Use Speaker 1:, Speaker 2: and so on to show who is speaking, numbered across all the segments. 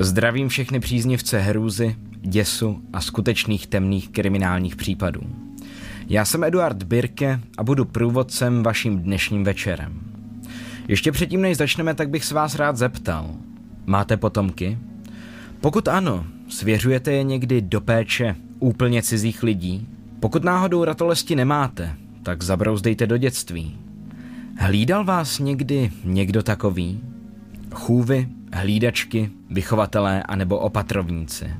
Speaker 1: Zdravím všechny příznivce hrůzy, děsu a skutečných temných kriminálních případů. Já jsem Eduard Birke a budu průvodcem vaším dnešním večerem. Ještě předtím, než začneme, tak bych se vás rád zeptal. Máte potomky? Pokud ano, svěřujete je někdy do péče úplně cizích lidí? Pokud náhodou ratolesti nemáte, tak zabrouzdejte do dětství. Hlídal vás někdy někdo takový? Chůvy, hlídačky, vychovatelé anebo opatrovníci.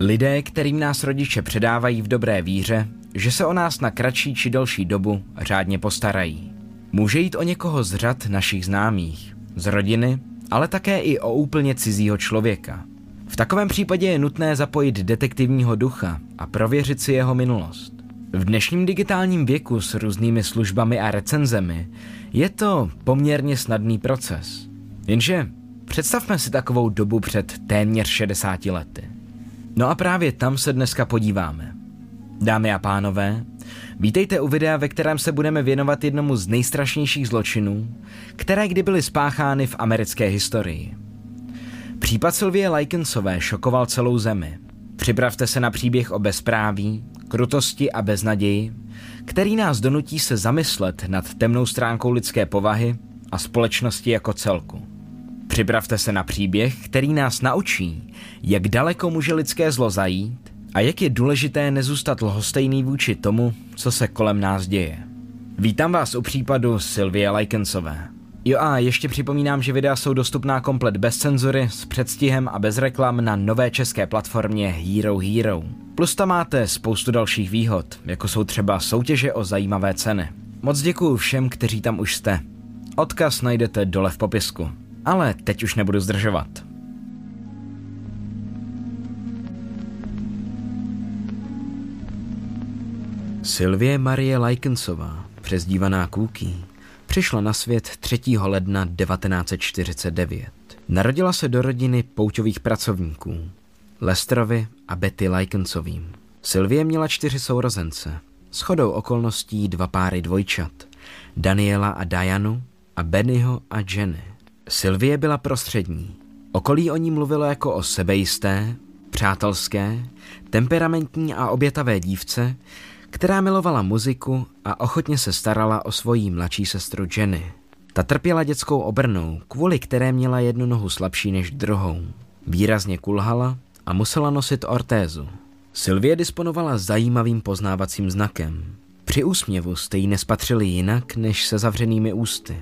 Speaker 1: Lidé, kterým nás rodiče předávají v dobré víře, že se o nás na kratší či delší dobu řádně postarají. Může jít o někoho z řad našich známých, z rodiny, ale také i o úplně cizího člověka. V takovém případě je nutné zapojit detektivního ducha a prověřit si jeho minulost. V dnešním digitálním věku s různými službami a recenzemi je to poměrně snadný proces. Jenže představme si takovou dobu před téměř 60 lety. No a právě tam se dneska podíváme. Dámy a pánové, vítejte u videa, ve kterém se budeme věnovat jednomu z nejstrašnějších zločinů, které kdy byly spáchány v americké historii. Případ Sylvie Likensové šokoval celou zemi. Připravte se na příběh o bezpráví, krutosti a beznaději, který nás donutí se zamyslet nad temnou stránkou lidské povahy a společnosti jako celku. Připravte se na příběh, který nás naučí, jak daleko může lidské zlo zajít a jak je důležité nezůstat lhostejný vůči tomu, co se kolem nás děje. Vítám vás u případu Sylvie Likensové. Jo a ještě připomínám, že videa jsou dostupná komplet bez cenzury, s předstihem a bez reklam na nové české platformě Hero Hero. Plus tam máte spoustu dalších výhod, jako jsou třeba soutěže o zajímavé ceny. Moc děkuju všem, kteří tam už jste. Odkaz najdete dole v popisku. Ale teď už nebudu zdržovat. Sylvie Marie Likensová, přezdívaná Kůký, přišla na svět 3. ledna 1949. Narodila se do rodiny pouťových pracovníků, Lesterovi a Betty Likensovým. Sylvie měla čtyři sourozence, s chodou okolností dva páry dvojčat, Daniela a Dianu a Bennyho a Jenny. Sylvie byla prostřední. Okolí o ní mluvilo jako o sebejisté, přátelské, temperamentní a obětavé dívce, která milovala muziku a ochotně se starala o svoji mladší sestru Jenny. Ta trpěla dětskou obrnou, kvůli které měla jednu nohu slabší než druhou. Výrazně kulhala a musela nosit ortézu. Sylvie disponovala zajímavým poznávacím znakem. Při úsměvu jste ji nespatřili jinak než se zavřenými ústy.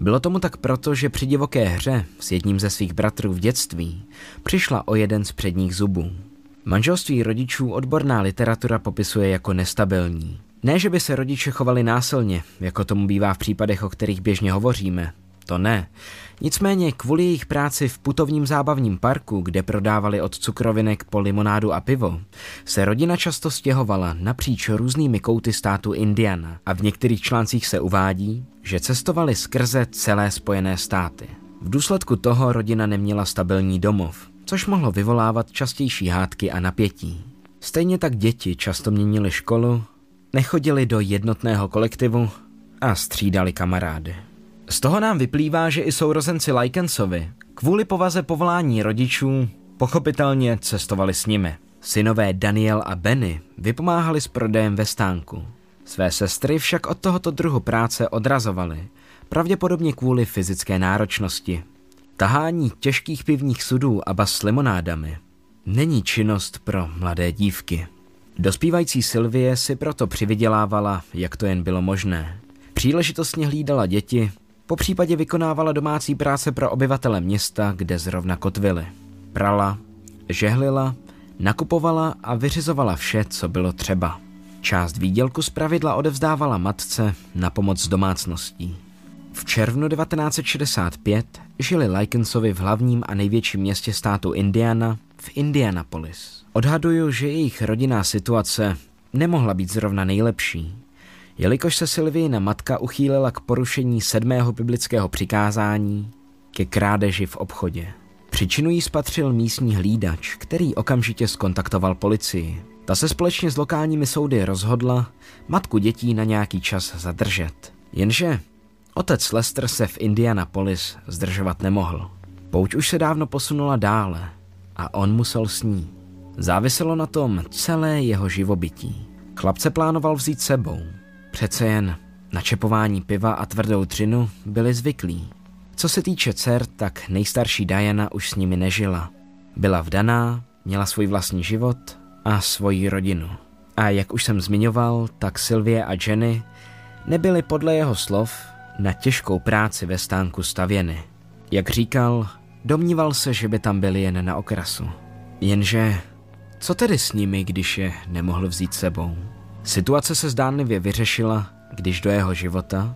Speaker 1: Bylo tomu tak proto, že při divoké hře s jedním ze svých bratrů v dětství přišla o jeden z předních zubů. Manželství rodičů odborná literatura popisuje jako nestabilní. Ne, že by se rodiče chovali násilně, jako tomu bývá v případech, o kterých běžně hovoříme. To ne. Nicméně kvůli jejich práci v putovním zábavním parku, kde prodávali od cukrovinek po limonádu a pivo, se rodina často stěhovala napříč různými kouty státu Indiana a v některých článcích se uvádí, že cestovali skrze celé spojené státy. V důsledku toho rodina neměla stabilní domov, což mohlo vyvolávat častější hádky a napětí. Stejně tak děti často měnili školu, nechodili do jednotného kolektivu a střídali kamarády. Z toho nám vyplývá, že i sourozenci Likensovi kvůli povaze povolání rodičů pochopitelně cestovali s nimi. Synové Daniel a Benny vypomáhali s prodejem ve stánku. Své sestry však od tohoto druhu práce odrazovali, pravděpodobně kvůli fyzické náročnosti. Tahání těžkých pivních sudů a bas s limonádami není činnost pro mladé dívky. Dospívající Sylvie si proto přivydělávala, jak to jen bylo možné. Příležitostně hlídala děti, po případě vykonávala domácí práce pro obyvatele města, kde zrovna kotvily. Prala, žehlila, nakupovala a vyřizovala vše, co bylo třeba. Část výdělku pravidla odevzdávala matce na pomoc domácností. V červnu 1965 žili Likensovi v hlavním a největším městě státu Indiana, v Indianapolis. Odhaduju, že jejich rodinná situace nemohla být zrovna nejlepší jelikož se Silvina matka uchýlila k porušení sedmého biblického přikázání ke krádeži v obchodě. Příčinu jí spatřil místní hlídač, který okamžitě skontaktoval policii. Ta se společně s lokálními soudy rozhodla matku dětí na nějaký čas zadržet. Jenže otec Lester se v Indianapolis zdržovat nemohl. Pouť už se dávno posunula dále. a on musel s ní. Záviselo na tom celé jeho živobytí. Chlapce plánoval vzít sebou. Přece jen na čepování piva a tvrdou dřinu byli zvyklí. Co se týče dcer, tak nejstarší Diana už s nimi nežila. Byla vdaná, měla svůj vlastní život a svoji rodinu. A jak už jsem zmiňoval, tak Sylvie a Jenny nebyly podle jeho slov na těžkou práci ve stánku stavěny. Jak říkal, domníval se, že by tam byli jen na okrasu. Jenže, co tedy s nimi, když je nemohl vzít sebou? Situace se zdánlivě vyřešila, když do jeho života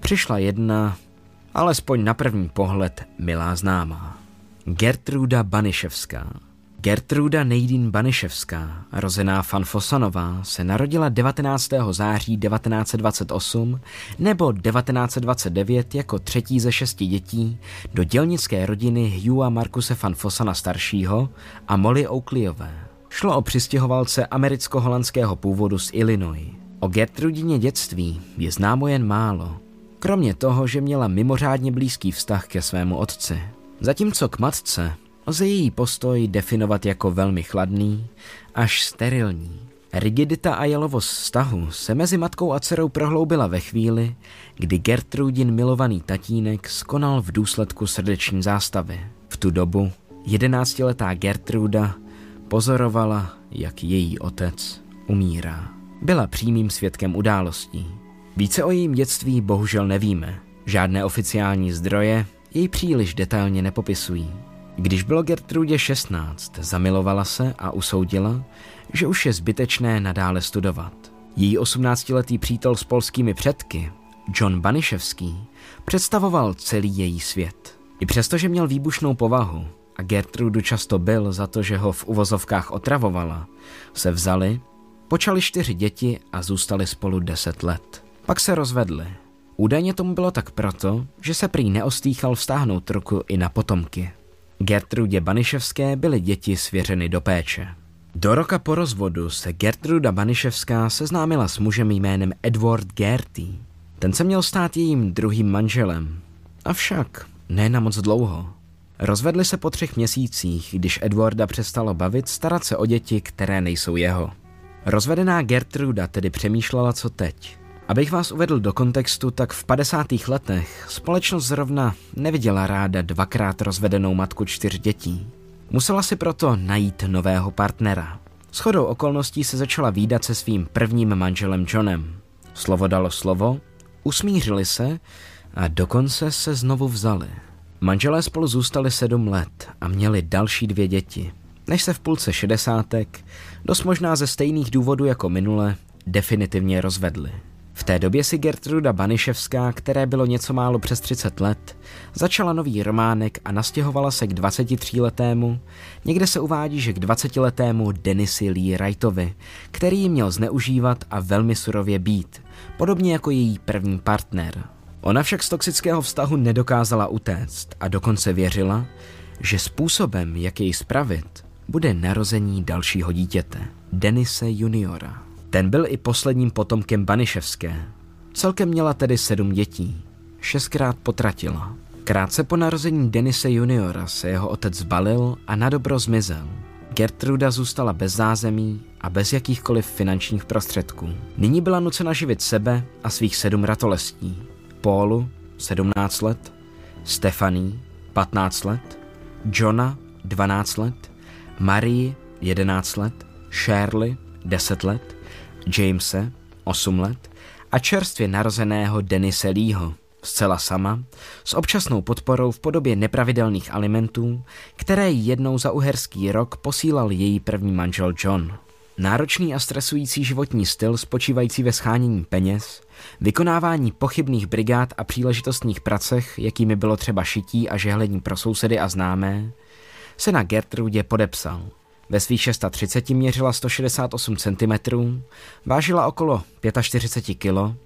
Speaker 1: přišla jedna, alespoň na první pohled, milá známá. Gertruda Baniševská. Gertruda Nejdín Baniševská, rozená Fanfosanová, se narodila 19. září 1928 nebo 1929 jako třetí ze šesti dětí do dělnické rodiny Hugha Markuse Fanfosana staršího a Molly Oakleyové. Šlo o přistěhovalce americko-holandského původu z Illinois. O Gertrudině dětství je známo jen málo, kromě toho, že měla mimořádně blízký vztah ke svému otci. Zatímco k matce Lze její postoj definovat jako velmi chladný až sterilní. Rigidita a jalovost vztahu se mezi matkou a dcerou prohloubila ve chvíli, kdy Gertrudin milovaný tatínek skonal v důsledku srdeční zástavy. V tu dobu jedenáctiletá Gertruda pozorovala, jak její otec umírá. Byla přímým svědkem událostí. Více o jejím dětství bohužel nevíme. Žádné oficiální zdroje jej příliš detailně nepopisují. Když bylo Gertrudě 16, zamilovala se a usoudila, že už je zbytečné nadále studovat. Její 18-letý přítel s polskými předky, John Baniševský, představoval celý její svět. I přesto, že měl výbušnou povahu a Gertrudu často byl za to, že ho v uvozovkách otravovala, se vzali, počali čtyři děti a zůstali spolu deset let. Pak se rozvedli. Údajně tomu bylo tak proto, že se prý neostýchal vztáhnout ruku i na potomky. Gertrudě Baniševské byly děti svěřeny do péče. Do roka po rozvodu se Gertruda Baniševská seznámila s mužem jménem Edward Gerty. Ten se měl stát jejím druhým manželem. Avšak ne na moc dlouho. Rozvedli se po třech měsících, když Edwarda přestalo bavit starat se o děti, které nejsou jeho. Rozvedená Gertruda tedy přemýšlela, co teď. Abych vás uvedl do kontextu, tak v 50. letech společnost zrovna neviděla ráda dvakrát rozvedenou matku čtyř dětí. Musela si proto najít nového partnera. Shodou okolností se začala výdat se svým prvním manželem Johnem. Slovo dalo slovo, usmířili se a dokonce se znovu vzali. Manželé spolu zůstali sedm let a měli další dvě děti, než se v půlce šedesátek, dost možná ze stejných důvodů jako minule, definitivně rozvedli. V té době si Gertruda Baniševská, které bylo něco málo přes 30 let, začala nový románek a nastěhovala se k 23-letému, někde se uvádí, že k 20-letému Denisi Lee Wrightovi, který ji měl zneužívat a velmi surově být, podobně jako její první partner. Ona však z toxického vztahu nedokázala utéct a dokonce věřila, že způsobem, jak jej spravit, bude narození dalšího dítěte, Denise juniora. Ten byl i posledním potomkem Baniševské. Celkem měla tedy sedm dětí. Šestkrát potratila. Krátce po narození Denise juniora se jeho otec zbalil a na dobro zmizel. Gertruda zůstala bez zázemí a bez jakýchkoliv finančních prostředků. Nyní byla nucena živit sebe a svých sedm ratolestí. Paulu, 17 let, Stephanie, 15 let, Johna, 12 let, Marie, 11 let, Shirley, 10 let, Jamese, 8 let, a čerstvě narozeného Denise Leeho, zcela sama, s občasnou podporou v podobě nepravidelných alimentů, které jednou za uherský rok posílal její první manžel John. Náročný a stresující životní styl spočívající ve schánění peněz, vykonávání pochybných brigád a příležitostných pracech, jakými bylo třeba šití a žehlení pro sousedy a známé, se na Gertrudě podepsal – ve svých 630 měřila 168 cm, vážila okolo 45 kg,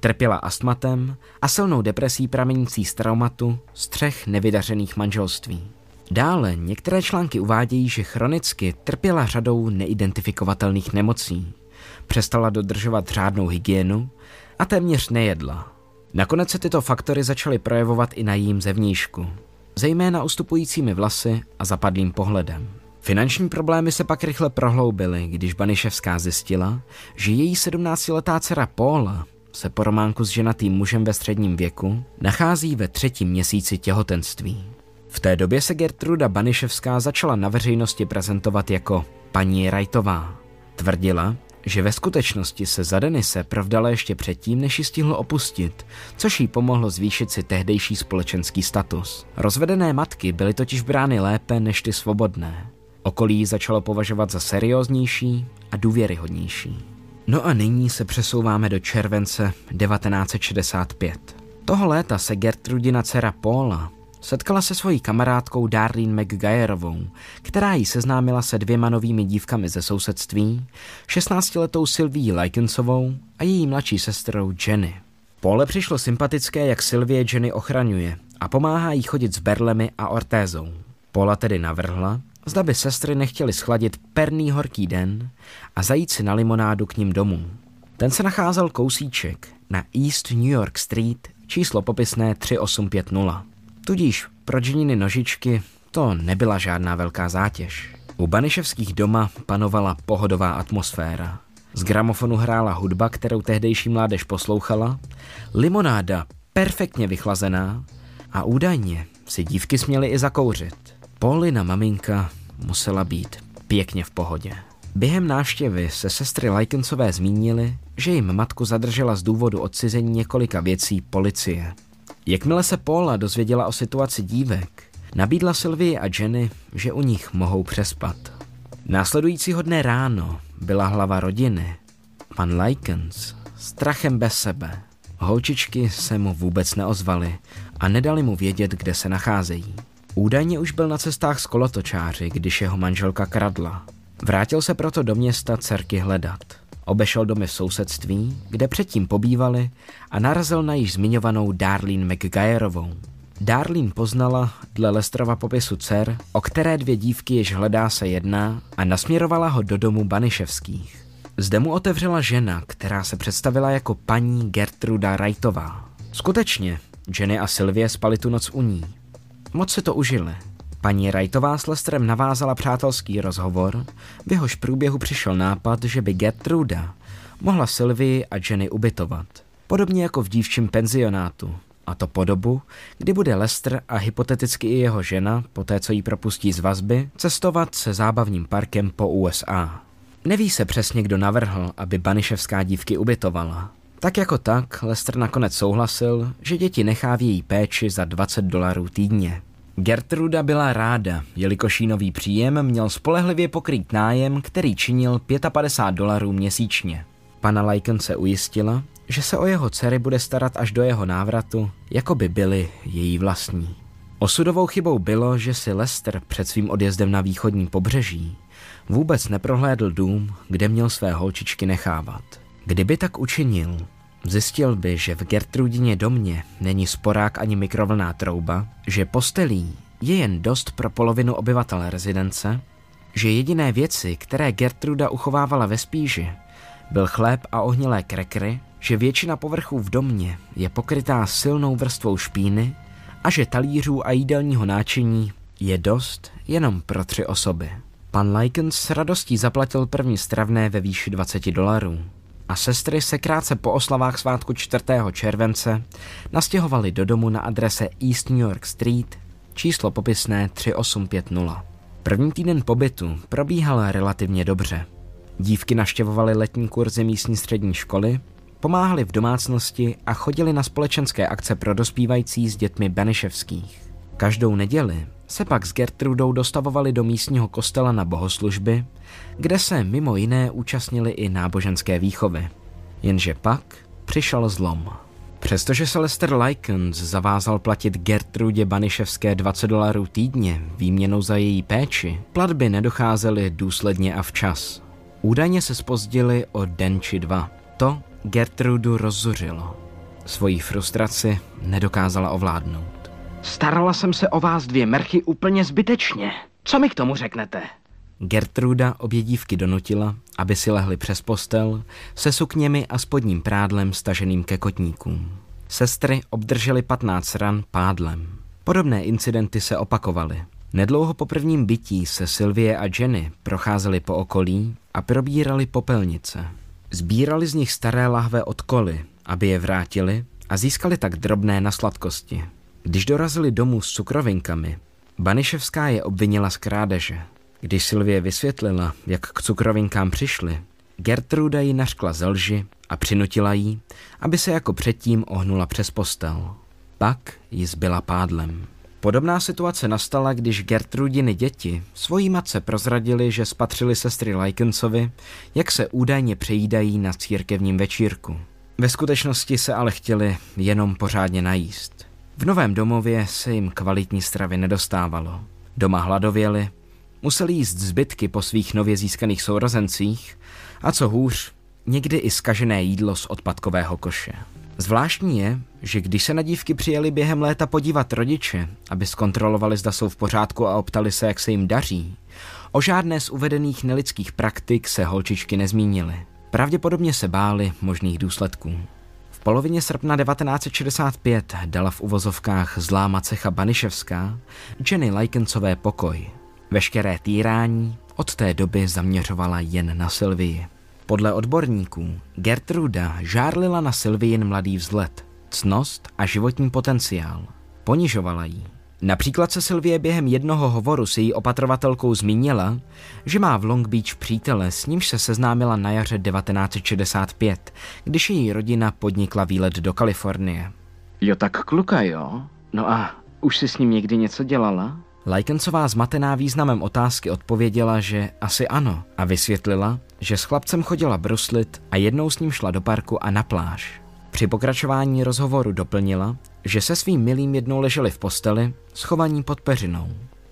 Speaker 1: trpěla astmatem a silnou depresí pramenící z traumatu z třech nevydařených manželství. Dále některé články uvádějí, že chronicky trpěla řadou neidentifikovatelných nemocí, přestala dodržovat řádnou hygienu a téměř nejedla. Nakonec se tyto faktory začaly projevovat i na jím zevníšku, zejména ustupujícími vlasy a zapadlým pohledem. Finanční problémy se pak rychle prohloubily, když Baniševská zjistila, že její 17-letá dcera Paula se po románku s ženatým mužem ve středním věku nachází ve třetím měsíci těhotenství. V té době se Gertruda Baniševská začala na veřejnosti prezentovat jako paní Rajtová. Tvrdila, že ve skutečnosti se za Denise provdala ještě předtím, než ji stihl opustit, což jí pomohlo zvýšit si tehdejší společenský status. Rozvedené matky byly totiž brány lépe než ty svobodné. Okolí začalo považovat za serióznější a důvěryhodnější. No a nyní se přesouváme do července 1965. Toho léta se Gertrudina dcera Paula setkala se svojí kamarádkou Darlene McGuireovou, která jí seznámila se dvěma novými dívkami ze sousedství, 16-letou Sylvie Likensovou a její mladší sestrou Jenny. Pole přišlo sympatické, jak Sylvie Jenny ochraňuje a pomáhá jí chodit s berlemi a ortézou. Pola tedy navrhla, zda by sestry nechtěly schladit perný horký den a zajít si na limonádu k ním domů. Ten se nacházel kousíček na East New York Street, číslo popisné 3850. Tudíž pro Jeniny nožičky to nebyla žádná velká zátěž. U Baniševských doma panovala pohodová atmosféra. Z gramofonu hrála hudba, kterou tehdejší mládež poslouchala, limonáda perfektně vychlazená a údajně si dívky směly i zakouřit. Paulina maminka musela být pěkně v pohodě. Během návštěvy se sestry Likensové zmínili, že jim matku zadržela z důvodu odcizení několika věcí policie. Jakmile se Paula dozvěděla o situaci dívek, nabídla Sylvie a Jenny, že u nich mohou přespat. Následujícího dne ráno byla hlava rodiny, pan Likens, strachem bez sebe. Holčičky se mu vůbec neozvaly a nedali mu vědět, kde se nacházejí. Údajně už byl na cestách s kolotočáři, když jeho manželka kradla. Vrátil se proto do města dcerky hledat. Obešel domy v sousedství, kde předtím pobývali a narazil na již zmiňovanou Darlene McGuireovou. Darlene poznala, dle Lestrova popisu dcer, o které dvě dívky jež hledá se jedná a nasměrovala ho do domu Baniševských. Zde mu otevřela žena, která se představila jako paní Gertruda Wrightová. Skutečně, Jenny a Sylvie spali tu noc u ní. Moc se to užili. Paní Wrightová s Lesterem navázala přátelský rozhovor, v jehož průběhu přišel nápad, že by Gertruda mohla Sylvii a Jenny ubytovat. Podobně jako v dívčím penzionátu. A to po dobu, kdy bude Lester a hypoteticky i jeho žena, po té, co jí propustí z vazby, cestovat se zábavním parkem po USA. Neví se přesně, kdo navrhl, aby Baniševská dívky ubytovala. Tak jako tak, Lester nakonec souhlasil, že děti nechá v její péči za 20 dolarů týdně. Gertruda byla ráda, jelikož jí nový příjem měl spolehlivě pokrýt nájem, který činil 55 dolarů měsíčně. Pana Lyken se ujistila, že se o jeho dcery bude starat až do jeho návratu, jako by byly její vlastní. Osudovou chybou bylo, že si Lester před svým odjezdem na východní pobřeží vůbec neprohlédl dům, kde měl své holčičky nechávat. Kdyby tak učinil, zjistil by, že v Gertrudině domě není sporák ani mikrovlná trouba, že postelí je jen dost pro polovinu obyvatel rezidence, že jediné věci, které Gertruda uchovávala ve spíži, byl chléb a ohnilé krekry, že většina povrchů v domě je pokrytá silnou vrstvou špíny a že talířů a jídelního náčiní je dost jenom pro tři osoby. Pan Likens s radostí zaplatil první stravné ve výši 20 dolarů a sestry se krátce po oslavách svátku 4. července nastěhovali do domu na adrese East New York Street, číslo popisné 3850. První týden pobytu probíhal relativně dobře. Dívky naštěvovaly letní kurzy místní střední školy, pomáhali v domácnosti a chodili na společenské akce pro dospívající s dětmi Beniševských. Každou neděli se pak s Gertrudou dostavovali do místního kostela na bohoslužby, kde se mimo jiné účastnili i náboženské výchovy. Jenže pak přišel zlom. Přestože se Lester Likens zavázal platit Gertrudě Baniševské 20 dolarů týdně výměnou za její péči, platby nedocházely důsledně a včas. Údajně se spozdili o den či dva. To Gertrudu rozzuřilo. Svojí frustraci nedokázala ovládnout.
Speaker 2: Starala jsem se o vás dvě mrchy úplně zbytečně. Co mi k tomu řeknete?
Speaker 1: Gertruda obě dívky donutila, aby si lehli přes postel se sukněmi a spodním prádlem staženým ke kotníkům. Sestry obdržely 15 ran pádlem. Podobné incidenty se opakovaly. Nedlouho po prvním bytí se Sylvie a Jenny procházeli po okolí a probírali popelnice. Zbírali z nich staré lahve od koly, aby je vrátili a získali tak drobné na sladkosti. Když dorazili domů s cukrovinkami, Baniševská je obvinila z krádeže. Když Sylvie vysvětlila, jak k cukrovinkám přišli, Gertruda ji nařkla ze lži a přinutila jí, aby se jako předtím ohnula přes postel. Pak ji zbyla pádlem. Podobná situace nastala, když Gertrudiny děti svojí matce prozradili, že spatřili sestry Lykensovi, jak se údajně přejídají na církevním večírku. Ve skutečnosti se ale chtěli jenom pořádně najíst. V novém domově se jim kvalitní stravy nedostávalo. Doma hladověli, museli jíst zbytky po svých nově získaných sourozencích a co hůř, někdy i skažené jídlo z odpadkového koše. Zvláštní je, že když se na dívky přijeli během léta podívat rodiče, aby zkontrolovali, zda jsou v pořádku a optali se, jak se jim daří, o žádné z uvedených nelidských praktik se holčičky nezmínily. Pravděpodobně se báli možných důsledků. Polovině srpna 1965 dala v uvozovkách zlá macecha Baniševská Jenny Lajkencové pokoj. Veškeré týrání od té doby zaměřovala jen na Sylvii. Podle odborníků Gertruda žárlila na Sylvijin mladý vzhled, cnost a životní potenciál. Ponižovala jí. Například se Sylvie během jednoho hovoru s její opatrovatelkou zmínila, že má v Long Beach přítele, s nímž se seznámila na jaře 1965, když její rodina podnikla výlet do Kalifornie.
Speaker 2: Jo, tak kluka, jo? No a už si s ním někdy něco dělala?
Speaker 1: Lajkencová zmatená významem otázky odpověděla, že asi ano a vysvětlila, že s chlapcem chodila bruslit a jednou s ním šla do parku a na pláž. Při pokračování rozhovoru doplnila, že se svým milým jednou leželi v posteli, schovaní pod peřinou.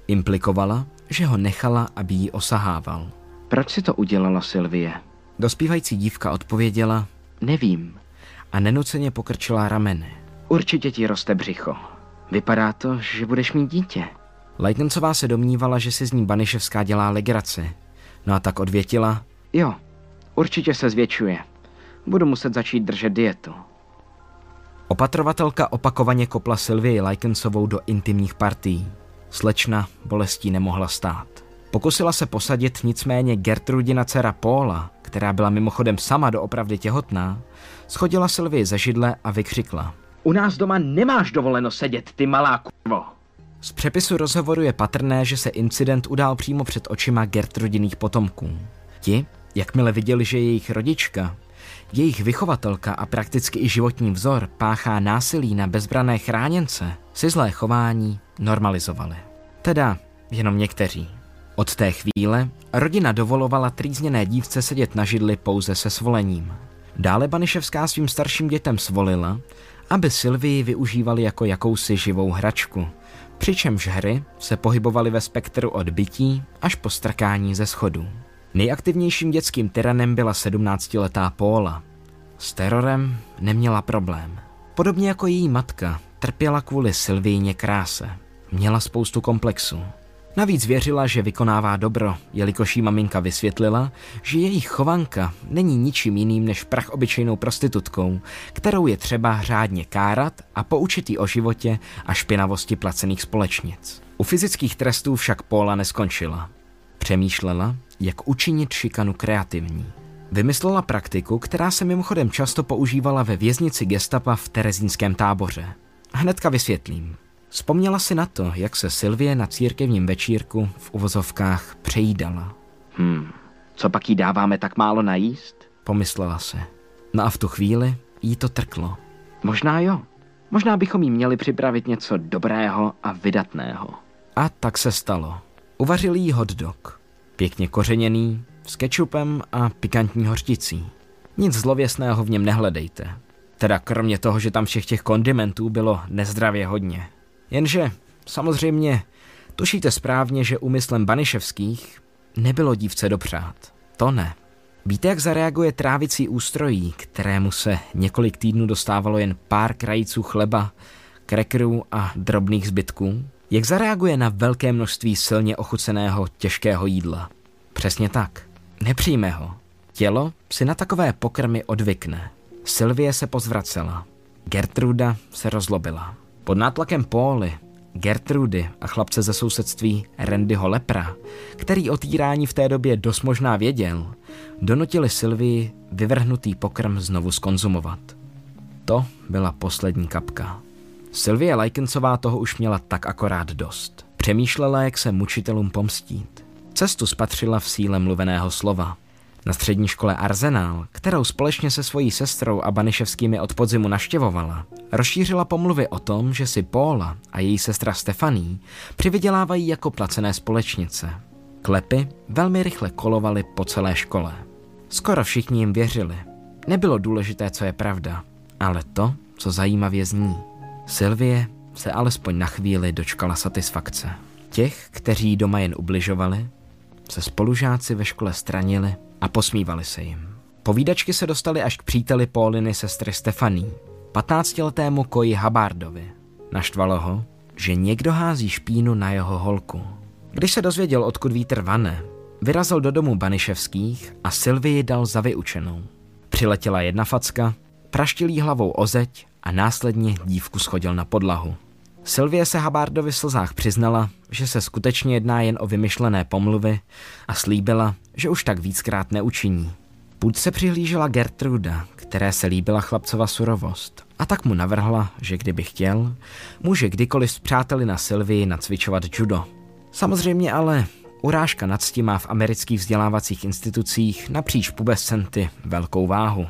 Speaker 1: Implikovala, že ho nechala, aby jí osahával.
Speaker 2: Proč si to udělala, Sylvie?
Speaker 1: Dospívající dívka odpověděla
Speaker 2: Nevím.
Speaker 1: a nenuceně pokrčila rameny.
Speaker 2: Určitě ti roste břicho. Vypadá to, že budeš mít dítě.
Speaker 1: Leitnencová se domnívala, že si z ní Baniševská dělá legraci. No a tak odvětila,
Speaker 2: Jo, určitě se zvětšuje. Budu muset začít držet dietu.
Speaker 1: Opatrovatelka opakovaně kopla Sylvii Lajkensovou do intimních partií. Slečna bolestí nemohla stát. Pokusila se posadit nicméně Gertrudina dcera Paula, která byla mimochodem sama doopravdy těhotná, schodila Sylvii ze židle a vykřikla.
Speaker 2: U nás doma nemáš dovoleno sedět, ty malá kurvo.
Speaker 1: Z přepisu rozhovoru je patrné, že se incident udál přímo před očima Gertrudiných potomků. Ti, jakmile viděli, že jejich rodička, jejich vychovatelka a prakticky i životní vzor páchá násilí na bezbrané chráněnce, si zlé chování normalizovali. Teda jenom někteří. Od té chvíle rodina dovolovala trýzněné dívce sedět na židli pouze se svolením. Dále Baniševská svým starším dětem svolila, aby Sylvii využívali jako jakousi živou hračku, přičemž hry se pohybovaly ve spektru od bytí až po strkání ze schodů. Nejaktivnějším dětským tyranem byla 17-letá Paula. S terorem neměla problém. Podobně jako její matka, trpěla kvůli Sylvíně kráse. Měla spoustu komplexů. Navíc věřila, že vykonává dobro, jelikož jí maminka vysvětlila, že jejich chovanka není ničím jiným než prach obyčejnou prostitutkou, kterou je třeba řádně kárat a poučit jí o životě a špinavosti placených společnic. U fyzických trestů však Paula neskončila. Přemýšlela, jak učinit šikanu kreativní. Vymyslela praktiku, která se mimochodem často používala ve věznici gestapa v terezínském táboře. Hnedka vysvětlím. Vzpomněla si na to, jak se Sylvie na církevním večírku v uvozovkách přejídala.
Speaker 2: Hm, co pak jí dáváme tak málo najíst?
Speaker 1: Pomyslela se. No a v tu chvíli jí to trklo.
Speaker 2: Možná jo. Možná bychom jí měli připravit něco dobrého a vydatného.
Speaker 1: A tak se stalo. Uvařili jí hot dog. Pěkně kořeněný, s kečupem a pikantní hořticí. Nic zlověsného v něm nehledejte. Teda kromě toho, že tam všech těch kondimentů bylo nezdravě hodně. Jenže, samozřejmě, tušíte správně, že úmyslem Baniševských nebylo dívce dopřát. To ne. Víte, jak zareaguje trávicí ústrojí, kterému se několik týdnů dostávalo jen pár krajíců chleba, krekrů a drobných zbytků? Jak zareaguje na velké množství silně ochuceného těžkého jídla? Přesně tak. Nepřijme ho. Tělo si na takové pokrmy odvykne. Sylvie se pozvracela. Gertruda se rozlobila. Pod nátlakem Póly Gertrudy a chlapce ze sousedství Randyho Lepra, který o týrání v té době dost možná věděl, donutili Sylvii vyvrhnutý pokrm znovu skonzumovat. To byla poslední kapka. Sylvie Lajkencová toho už měla tak akorát dost. Přemýšlela, jak se mučitelům pomstít. Cestu spatřila v síle mluveného slova. Na střední škole Arzenál, kterou společně se svojí sestrou a Baniševskými od podzimu naštěvovala, rozšířila pomluvy o tom, že si Paula a její sestra Stefaní přivydělávají jako placené společnice. Klepy velmi rychle kolovaly po celé škole. Skoro všichni jim věřili. Nebylo důležité, co je pravda, ale to, co zajímavě zní. Sylvie se alespoň na chvíli dočkala satisfakce. Těch, kteří doma jen ubližovali, se spolužáci ve škole stranili a posmívali se jim. Povídačky se dostaly až k příteli Pauliny sestry Stefaní, 15-letému koji Habardovi. Naštvalo ho, že někdo hází špínu na jeho holku. Když se dozvěděl, odkud vítr vane, vyrazil do domu Baniševských a Sylvii dal za vyučenou. Přiletěla jedna facka, praštil jí hlavou o zeď a následně dívku schodil na podlahu. Sylvie se Habardovi slzách přiznala, že se skutečně jedná jen o vymyšlené pomluvy a slíbila, že už tak víckrát neučiní. Půd se přihlížela Gertruda, které se líbila chlapcova surovost a tak mu navrhla, že kdyby chtěl, může kdykoliv s přáteli na Sylvii nacvičovat judo. Samozřejmě ale urážka nadsti má v amerických vzdělávacích institucích napříč pubescenty velkou váhu.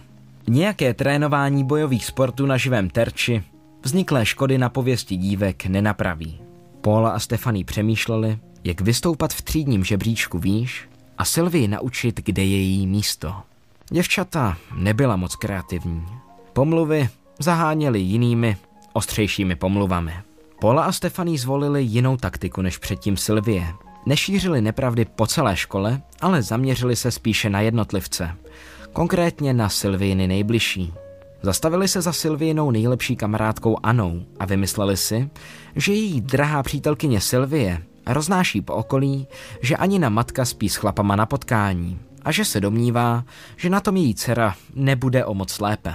Speaker 1: Nějaké trénování bojových sportů na živém terči vzniklé škody na pověsti dívek nenapraví. Paula a Stefany přemýšleli, jak vystoupat v třídním žebříčku výš a Sylvii naučit, kde je její místo. Děvčata nebyla moc kreativní. Pomluvy zaháněly jinými, ostřejšími pomluvami. Paula a Stefany zvolili jinou taktiku než předtím Sylvie. Nešířili nepravdy po celé škole, ale zaměřili se spíše na jednotlivce, konkrétně na Sylviny nejbližší. Zastavili se za Sylvinou nejlepší kamarádkou Anou a vymysleli si, že její drahá přítelkyně Sylvie roznáší po okolí, že ani na matka spí s chlapama na potkání a že se domnívá, že na tom její dcera nebude o moc lépe.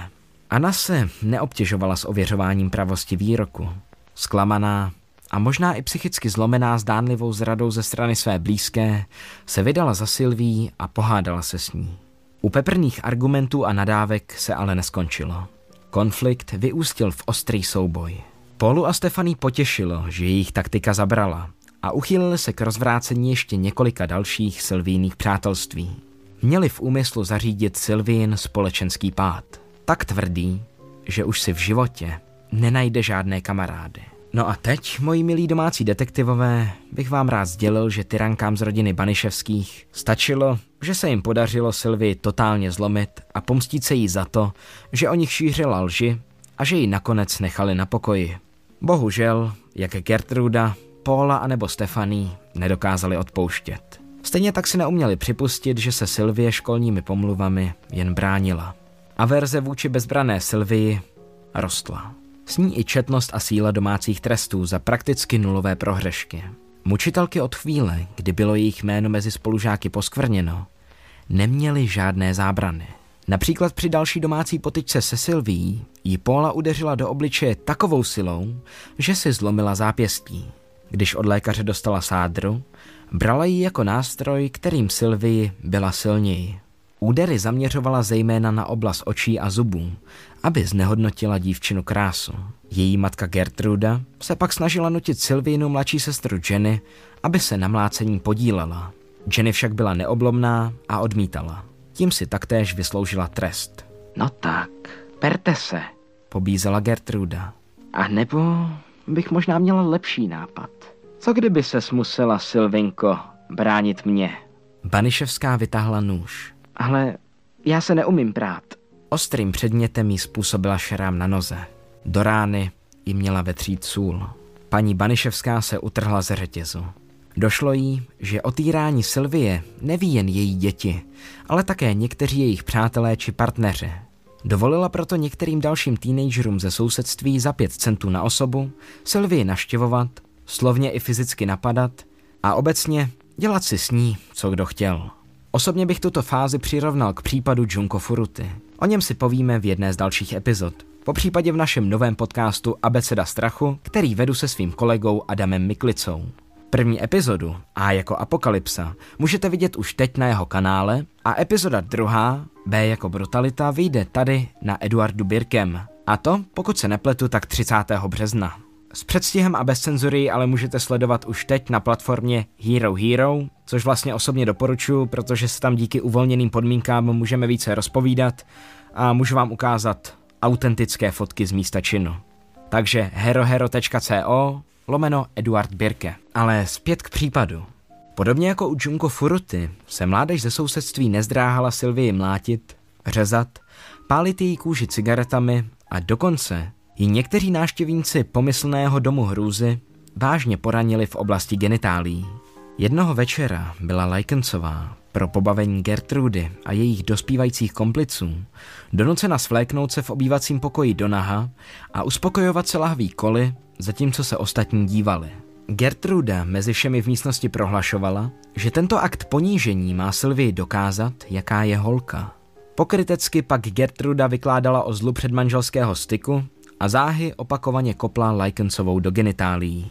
Speaker 1: Anna se neobtěžovala s ověřováním pravosti výroku. Sklamaná a možná i psychicky zlomená zdánlivou zradou ze strany své blízké, se vydala za Sylví a pohádala se s ní. U peprných argumentů a nadávek se ale neskončilo. Konflikt vyústil v ostrý souboj. Polu a Stefaní potěšilo, že jejich taktika zabrala a uchýlili se k rozvrácení ještě několika dalších Sylvíných přátelství. Měli v úmyslu zařídit Sylvín společenský pád. Tak tvrdý, že už si v životě nenajde žádné kamarády. No a teď, moji milí domácí detektivové, bych vám rád sdělil, že tyrankám z rodiny Baniševských stačilo, že se jim podařilo Sylvii totálně zlomit a pomstit se jí za to, že o nich šířila lži a že ji nakonec nechali na pokoji. Bohužel, jak Gertruda, Paula a nebo Stefaní nedokázali odpouštět. Stejně tak si neuměli připustit, že se Sylvie školními pomluvami jen bránila. A verze vůči bezbrané Sylvii rostla. S ní i četnost a síla domácích trestů za prakticky nulové prohřešky. Mučitelky od chvíle, kdy bylo jejich jméno mezi spolužáky poskvrněno, neměly žádné zábrany. Například při další domácí potyčce se Sylví jí Paula udeřila do obličeje takovou silou, že si zlomila zápěstí. Když od lékaře dostala sádru, brala ji jako nástroj, kterým Sylvii byla silněji. Údery zaměřovala zejména na oblast očí a zubů, aby znehodnotila dívčinu krásu. Její matka Gertruda se pak snažila nutit Sylvínu mladší sestru Jenny, aby se na mlácení podílela. Jenny však byla neoblomná a odmítala. Tím si taktéž vysloužila trest.
Speaker 2: No tak, perte se.
Speaker 1: Pobízela Gertruda.
Speaker 2: A nebo bych možná měla lepší nápad. Co kdyby se musela, Silvinko, bránit mě?
Speaker 1: Baniševská vytáhla nůž.
Speaker 2: Ale já se neumím prát.
Speaker 1: Ostrým předmětem jí způsobila šrám na noze. Do rány jí měla vetřít sůl. Paní Baniševská se utrhla ze řetězu. Došlo jí, že o týrání Sylvie neví jen její děti, ale také někteří jejich přátelé či partneři. Dovolila proto některým dalším teenagerům ze sousedství za pět centů na osobu Sylvie naštěvovat, slovně i fyzicky napadat a obecně dělat si s ní, co kdo chtěl. Osobně bych tuto fázi přirovnal k případu Junko Furuty. O něm si povíme v jedné z dalších epizod. po případě v našem novém podcastu Abeceda strachu, který vedu se svým kolegou Adamem Miklicou. První epizodu, A jako Apokalypsa, můžete vidět už teď na jeho kanále a epizoda druhá, B jako Brutalita, vyjde tady na Eduardu Birkem. A to, pokud se nepletu, tak 30. března. S předstihem a bez cenzury ale můžete sledovat už teď na platformě Hero Hero, což vlastně osobně doporučuji, protože se tam díky uvolněným podmínkám můžeme více rozpovídat a můžu vám ukázat autentické fotky z místa činu. Takže herohero.co lomeno Eduard Birke. Ale zpět k případu. Podobně jako u Junko Furuty se mládež ze sousedství nezdráhala Sylvii mlátit, řezat, pálit její kůži cigaretami a dokonce ji někteří náštěvníci pomyslného domu hrůzy vážně poranili v oblasti genitálí. Jednoho večera byla Lajkencová pro pobavení Gertrudy a jejich dospívajících kompliců donucena svléknout se v obývacím pokoji do naha a uspokojovat se lahví koly, zatímco se ostatní dívali. Gertruda mezi všemi v místnosti prohlašovala, že tento akt ponížení má Sylvii dokázat, jaká je holka. Pokrytecky pak Gertruda vykládala o zlu předmanželského styku a záhy opakovaně kopla Lajkencovou do genitálií.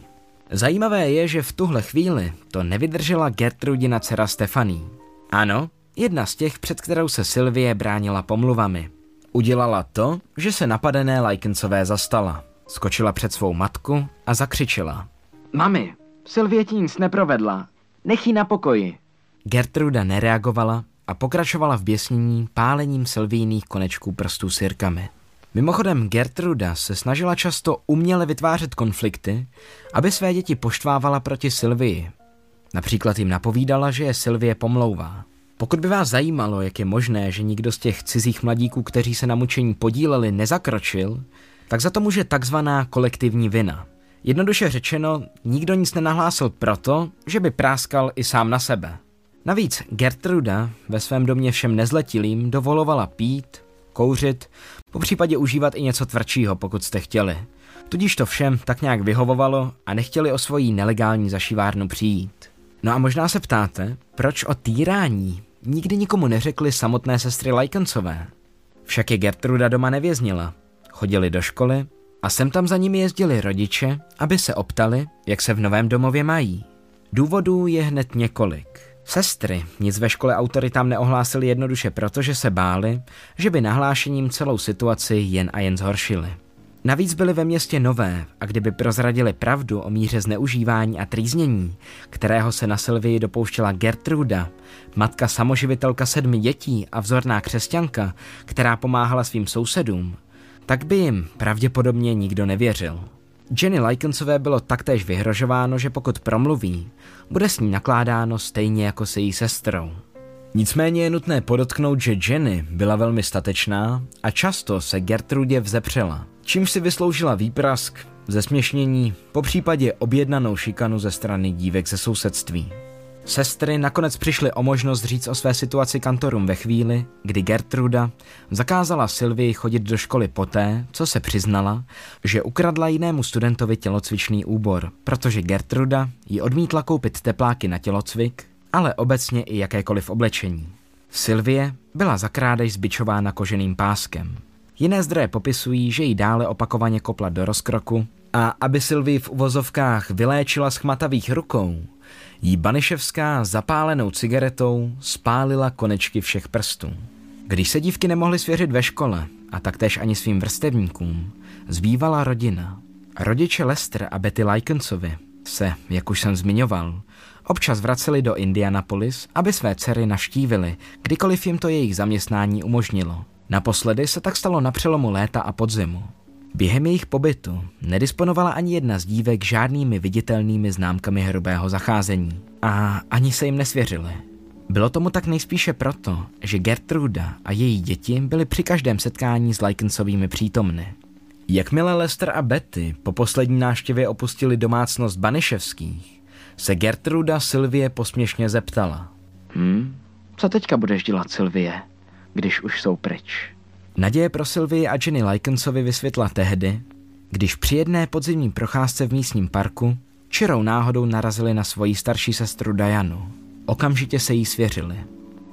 Speaker 1: Zajímavé je, že v tuhle chvíli to nevydržela Gertrudina dcera Stefaní. Ano, jedna z těch, před kterou se Sylvie bránila pomluvami. Udělala to, že se napadené Lajkencové zastala. Skočila před svou matku a zakřičela.
Speaker 2: Mami, Sylvie ti nic neprovedla. Nech jí na pokoji.
Speaker 1: Gertruda nereagovala a pokračovala v běsnění pálením Sylvijných konečků prstů sirkami. Mimochodem Gertruda se snažila často uměle vytvářet konflikty, aby své děti poštvávala proti Sylvii. Například jim napovídala, že je Sylvie pomlouvá. Pokud by vás zajímalo, jak je možné, že nikdo z těch cizích mladíků, kteří se na mučení podíleli, nezakročil, tak za to může takzvaná kolektivní vina. Jednoduše řečeno, nikdo nic nenahlásil proto, že by práskal i sám na sebe. Navíc Gertruda ve svém domě všem nezletilým dovolovala pít, kouřit, po případě užívat i něco tvrdšího, pokud jste chtěli. Tudíž to všem tak nějak vyhovovalo a nechtěli o svoji nelegální zašivárnu přijít. No a možná se ptáte, proč o týrání nikdy nikomu neřekli samotné sestry Lajkancové. Však je Gertruda doma nevěznila. Chodili do školy a sem tam za nimi jezdili rodiče, aby se optali, jak se v novém domově mají. Důvodů je hned několik. Sestry nic ve škole autoritám neohlásili jednoduše proto, že se báli, že by nahlášením celou situaci jen a jen zhoršili. Navíc byly ve městě nové a kdyby prozradili pravdu o míře zneužívání a trýznění, kterého se na Sylvii dopouštěla Gertruda, matka samoživitelka sedmi dětí a vzorná křesťanka, která pomáhala svým sousedům, tak by jim pravděpodobně nikdo nevěřil. Jenny Lykensové bylo taktéž vyhrožováno, že pokud promluví, bude s ní nakládáno stejně jako se její sestrou. Nicméně je nutné podotknout, že Jenny byla velmi statečná a často se Gertrudě vzepřela, čímž si vysloužila výprask, zesměšnění, po případě objednanou šikanu ze strany dívek ze sousedství. Sestry nakonec přišly o možnost říct o své situaci kantorům ve chvíli, kdy Gertruda zakázala Sylvii chodit do školy poté, co se přiznala, že ukradla jinému studentovi tělocvičný úbor, protože Gertruda ji odmítla koupit tepláky na tělocvik, ale obecně i jakékoliv oblečení. Sylvie byla za krádež zbičována koženým páskem. Jiné zdroje popisují, že ji dále opakovaně kopla do rozkroku a aby Sylvie v uvozovkách vyléčila z chmatavých rukou, jí Baniševská zapálenou cigaretou spálila konečky všech prstů. Když se dívky nemohly svěřit ve škole a taktéž ani svým vrstevníkům, zbývala rodina. Rodiče Lester a Betty Lykensovi se, jak už jsem zmiňoval, občas vraceli do Indianapolis, aby své dcery naštívili, kdykoliv jim to jejich zaměstnání umožnilo. Naposledy se tak stalo na přelomu léta a podzimu. Během jejich pobytu nedisponovala ani jedna z dívek žádnými viditelnými známkami hrubého zacházení a ani se jim nesvěřili. Bylo tomu tak nejspíše proto, že Gertruda a její děti byly při každém setkání s Lykensovými přítomny. Jakmile Lester a Betty po poslední návštěvě opustili domácnost Baniševských, se Gertruda Sylvie posměšně zeptala.
Speaker 2: Hm, co teďka budeš dělat, Sylvie, když už jsou pryč?
Speaker 1: Naděje pro Sylvie a Jenny Lykensovi vysvětla tehdy, když při jedné podzimní procházce v místním parku čirou náhodou narazili na svoji starší sestru Dianu. Okamžitě se jí svěřili.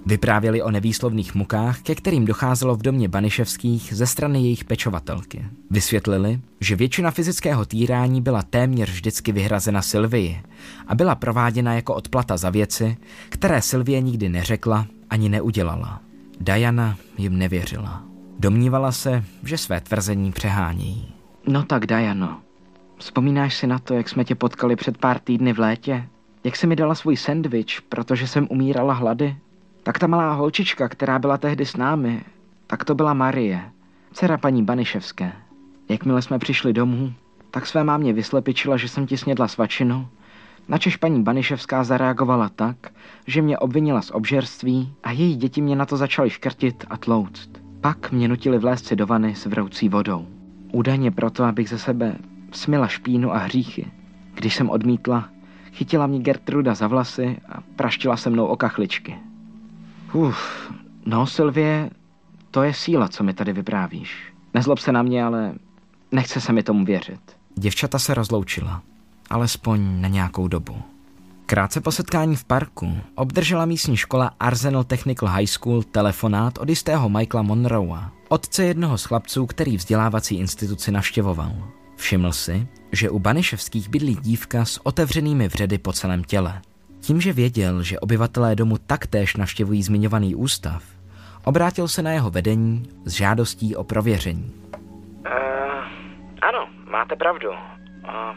Speaker 1: Vyprávěli o nevýslovných mukách, ke kterým docházelo v domě Baniševských ze strany jejich pečovatelky. Vysvětlili, že většina fyzického týrání byla téměř vždycky vyhrazena Sylvii a byla prováděna jako odplata za věci, které Sylvie nikdy neřekla ani neudělala. Diana jim nevěřila. Domnívala se, že své tvrzení přehání.
Speaker 2: No tak, Diano, vzpomínáš si na to, jak jsme tě potkali před pár týdny v létě? Jak jsi mi dala svůj sendvič, protože jsem umírala hlady? Tak ta malá holčička, která byla tehdy s námi, tak to byla Marie, dcera paní Baniševské. Jakmile jsme přišli domů, tak své mámě vyslepičila, že jsem ti snědla svačinu, načež paní Baniševská zareagovala tak, že mě obvinila z obžerství a její děti mě na to začaly škrtit a tlouct. Pak mě nutili vlézt si do vany s vroucí vodou. Údajně proto, abych ze sebe smila špínu a hříchy. Když jsem odmítla, chytila mě Gertruda za vlasy a praštila se mnou o kachličky. Uf, no Sylvie, to je síla, co mi tady vyprávíš. Nezlob se na mě, ale nechce se mi tomu věřit.
Speaker 1: Děvčata se rozloučila, alespoň na nějakou dobu. Krátce po setkání v parku obdržela místní škola Arsenal Technical High School telefonát od jistého Michaela Monroea, otce jednoho z chlapců, který vzdělávací instituci navštěvoval. Všiml si, že u Baniševských bydlí dívka s otevřenými vředy po celém těle. Tím, že věděl, že obyvatelé domu taktéž navštěvují zmiňovaný ústav, obrátil se na jeho vedení s žádostí o prověření.
Speaker 2: Uh, ano, máte pravdu.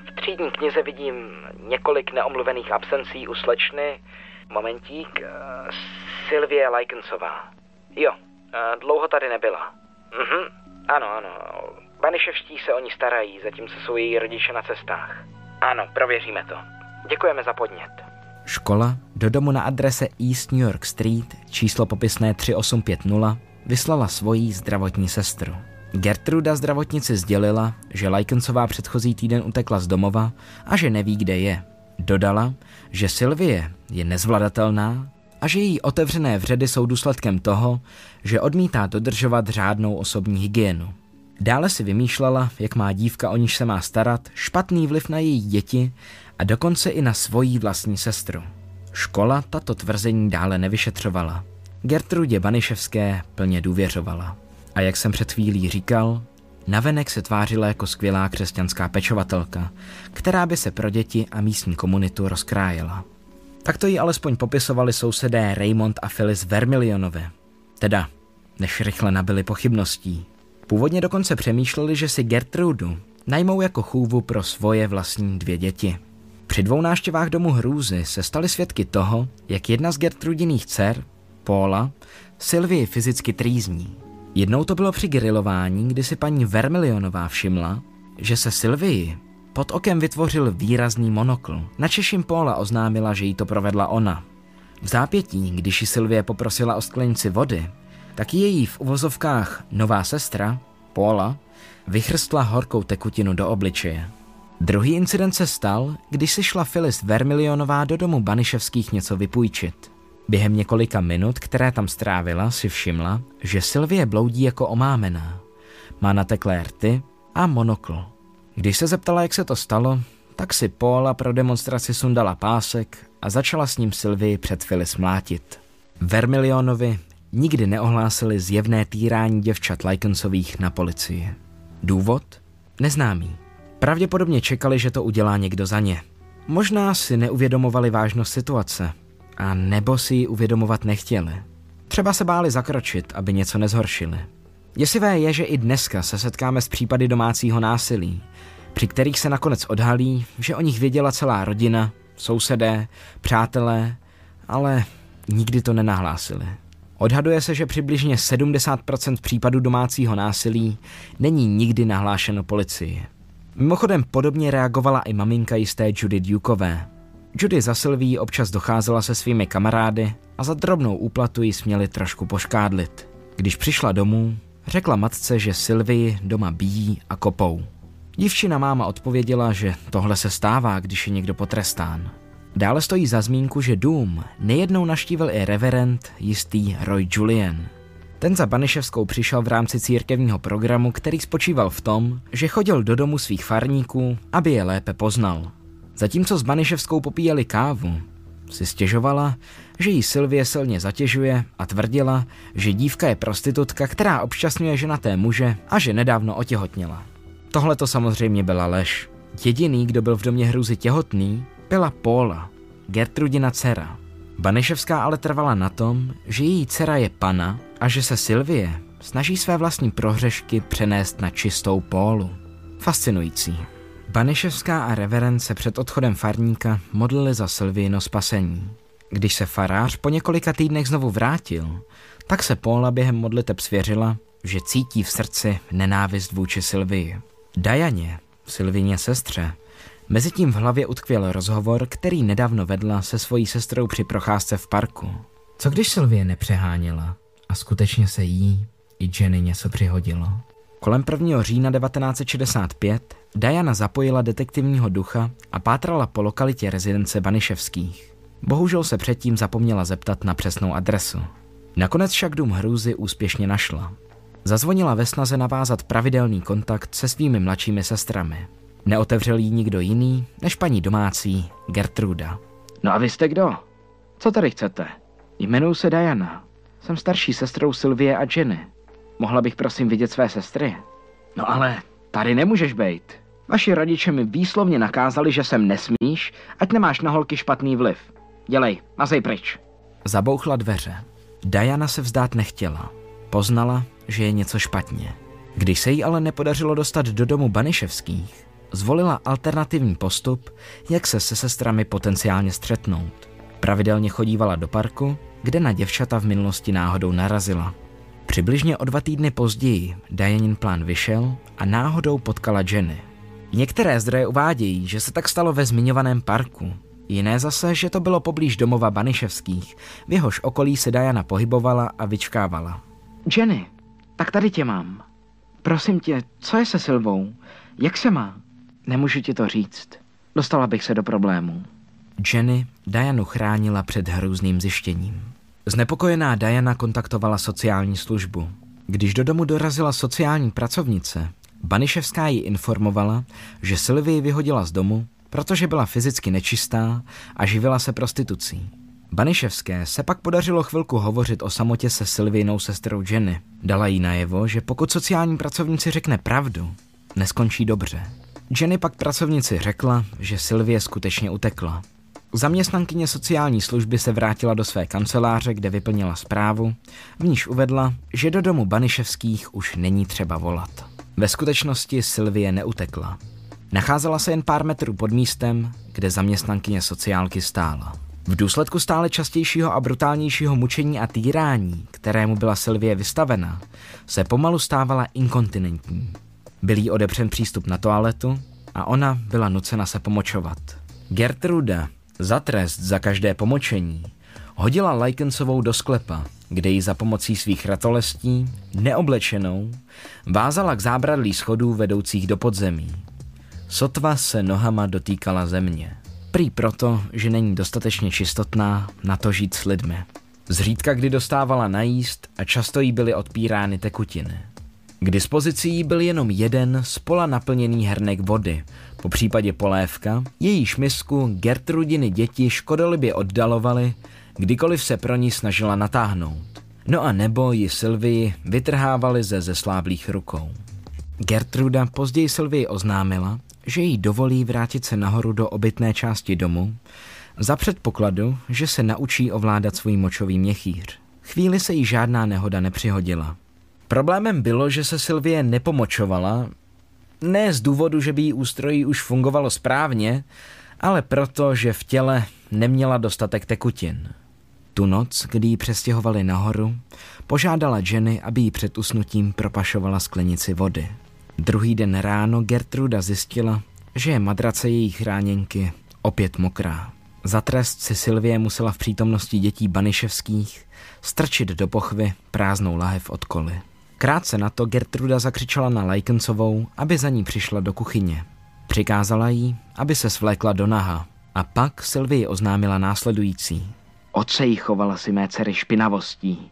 Speaker 2: V třídní knize vidím několik neomluvených absencí u slečny. Momentík. Uh, Sylvie Lajkencová. Jo, uh, dlouho tady nebyla. Mhm, ano, ano. Baniševští se o ní starají, zatímco jsou její rodiče na cestách. Ano, prověříme to. Děkujeme za podnět.
Speaker 1: Škola do domu na adrese East New York Street, číslo popisné 3850, vyslala svoji zdravotní sestru. Gertruda zdravotnici sdělila, že Lajkencová předchozí týden utekla z domova a že neví, kde je. Dodala, že Sylvie je nezvladatelná a že její otevřené vředy jsou důsledkem toho, že odmítá dodržovat řádnou osobní hygienu. Dále si vymýšlela, jak má dívka, o níž se má starat, špatný vliv na její děti a dokonce i na svoji vlastní sestru. Škola tato tvrzení dále nevyšetřovala. Gertrudě Baniševské plně důvěřovala. A jak jsem před chvílí říkal, navenek se tvářila jako skvělá křesťanská pečovatelka, která by se pro děti a místní komunitu rozkrájela. Tak to ji alespoň popisovali sousedé Raymond a Phyllis Vermilionové. Teda, než rychle nabili pochybností. Původně dokonce přemýšleli, že si Gertrudu najmou jako chůvu pro svoje vlastní dvě děti. Při dvou náštěvách domu hrůzy se stali svědky toho, jak jedna z Gertrudiných dcer, Paula, Sylvie fyzicky trýzní. Jednou to bylo při grilování, kdy si paní Vermilionová všimla, že se Sylvie pod okem vytvořil výrazný monokl. Na Češím Paula oznámila, že jí to provedla ona. V zápětí, když ji Sylvie poprosila o sklenici vody, tak její v uvozovkách nová sestra, Paula, vychrstla horkou tekutinu do obličeje. Druhý incident se stal, když se šla Phyllis Vermilionová do domu Baniševských něco vypůjčit. Během několika minut, které tam strávila, si všimla, že Sylvie bloudí jako omámená. Má nateklé rty a monokl. Když se zeptala, jak se to stalo, tak si Paula pro demonstraci sundala pásek a začala s ním Sylvie před Phyllis mlátit. Vermilionovi nikdy neohlásili zjevné týrání děvčat Lajkensových na policii. Důvod? Neznámý. Pravděpodobně čekali, že to udělá někdo za ně. Možná si neuvědomovali vážnost situace, a nebo si ji uvědomovat nechtěli. Třeba se báli zakročit, aby něco nezhoršili. Děsivé je, že i dneska se setkáme s případy domácího násilí, při kterých se nakonec odhalí, že o nich věděla celá rodina, sousedé, přátelé, ale nikdy to nenahlásili. Odhaduje se, že přibližně 70% případů domácího násilí není nikdy nahlášeno policii. Mimochodem podobně reagovala i maminka jisté Judy Dukové. Judy za Sylví občas docházela se svými kamarády a za drobnou úplatu ji směli trošku poškádlit. Když přišla domů, řekla matce, že Sylvii doma bíjí a kopou. Dívčina máma odpověděla, že tohle se stává, když je někdo potrestán. Dále stojí za zmínku, že dům nejednou naštívil i reverend jistý Roy Julian – ten za Baniševskou přišel v rámci církevního programu, který spočíval v tom, že chodil do domu svých farníků, aby je lépe poznal. Zatímco s Baniševskou popíjeli kávu, si stěžovala, že jí Sylvie silně zatěžuje a tvrdila, že dívka je prostitutka, která občasňuje ženaté muže a že nedávno otěhotněla. Tohle to samozřejmě byla lež. Jediný, kdo byl v domě hruzy těhotný, byla Paula, Gertrudina dcera. Baneševská ale trvala na tom, že její dcera je pana a že se Sylvie snaží své vlastní prohřešky přenést na čistou Pólu. Fascinující. Baneševská a reverend se před odchodem farníka modlili za Sylviino spasení. Když se farář po několika týdnech znovu vrátil, tak se Paula během modliteb svěřila, že cítí v srdci nenávist vůči Sylvii. Dajaně, Sylvině sestře, Mezitím v hlavě utkvěl rozhovor, který nedávno vedla se svojí sestrou při procházce v parku. Co když Sylvie nepřeháněla a skutečně se jí i Jenny něco přihodilo? Kolem 1. října 1965 Diana zapojila detektivního ducha a pátrala po lokalitě rezidence Baniševských. Bohužel se předtím zapomněla zeptat na přesnou adresu. Nakonec však dům hrůzy úspěšně našla. Zazvonila ve snaze navázat pravidelný kontakt se svými mladšími sestrami. Neotevřel jí nikdo jiný než paní domácí Gertruda.
Speaker 2: No a vy jste kdo? Co tady chcete? Jmenuji se Diana. Jsem starší sestrou Sylvie a Jenny. Mohla bych prosím vidět své sestry? No ale tady nemůžeš být. Vaši rodiče mi výslovně nakázali, že sem nesmíš, ať nemáš na holky špatný vliv. Dělej, mazej pryč.
Speaker 1: Zabouchla dveře. Diana se vzdát nechtěla. Poznala, že je něco špatně. Když se jí ale nepodařilo dostat do domu Baniševských, zvolila alternativní postup, jak se se sestrami potenciálně střetnout. Pravidelně chodívala do parku, kde na děvčata v minulosti náhodou narazila. Přibližně o dva týdny později Dianin plán vyšel a náhodou potkala Jenny. Některé zdroje uvádějí, že se tak stalo ve zmiňovaném parku, jiné zase, že to bylo poblíž domova Baniševských, v jehož okolí se Diana pohybovala a vyčkávala.
Speaker 2: Jenny, tak tady tě mám. Prosím tě, co je se Silvou? Jak se má? Nemůžu ti to říct. Dostala bych se do problémů.
Speaker 1: Jenny Dianu chránila před hrůzným zjištěním. Znepokojená Diana kontaktovala sociální službu. Když do domu dorazila sociální pracovnice, Baniševská ji informovala, že Sylvie vyhodila z domu, protože byla fyzicky nečistá a živila se prostitucí. Baniševské se pak podařilo chvilku hovořit o samotě se Sylvinou sestrou Jenny. Dala jí najevo, že pokud sociální pracovníci řekne pravdu, neskončí dobře. Jenny pak pracovnici řekla, že Sylvie skutečně utekla. Zaměstnankyně sociální služby se vrátila do své kanceláře, kde vyplnila zprávu, v níž uvedla, že do domu Baniševských už není třeba volat. Ve skutečnosti Sylvie neutekla. Nacházela se jen pár metrů pod místem, kde zaměstnankyně sociálky stála. V důsledku stále častějšího a brutálnějšího mučení a týrání, kterému byla Sylvie vystavena, se pomalu stávala inkontinentní. Byl jí odepřen přístup na toaletu a ona byla nucena se pomočovat. Gertruda za trest za každé pomočení hodila Lajkensovou do sklepa, kde ji za pomocí svých ratolestí, neoblečenou, vázala k zábradlí schodů vedoucích do podzemí. Sotva se nohama dotýkala země. Prý proto, že není dostatečně čistotná na to žít s lidmi. Zřídka kdy dostávala najíst a často jí byly odpírány tekutiny. K dispozici byl jenom jeden z pola naplněný hrnek vody, po případě polévka, jejíž misku Gertrudiny děti škodolibě oddalovali, kdykoliv se pro ní snažila natáhnout. No a nebo ji Sylvii vytrhávali ze zesláblých rukou. Gertruda později Sylvii oznámila, že jí dovolí vrátit se nahoru do obytné části domu, za předpokladu, že se naučí ovládat svůj močový měchýř. Chvíli se jí žádná nehoda nepřihodila. Problémem bylo, že se Sylvie nepomočovala, ne z důvodu, že by jí ústrojí už fungovalo správně, ale proto, že v těle neměla dostatek tekutin. Tu noc, kdy ji přestěhovali nahoru, požádala Jenny, aby jí před usnutím propašovala sklenici vody. Druhý den ráno Gertruda zjistila, že je madrace její chráněnky opět mokrá. Za trest si Sylvie musela v přítomnosti dětí Baniševských strčit do pochvy prázdnou lahev od koly. Krátce na to Gertruda zakřičela na Lajkencovou, aby za ní přišla do kuchyně. Přikázala jí, aby se svlékla do naha a pak Sylvie oznámila následující.
Speaker 2: Ocejchovala si mé dcery špinavostí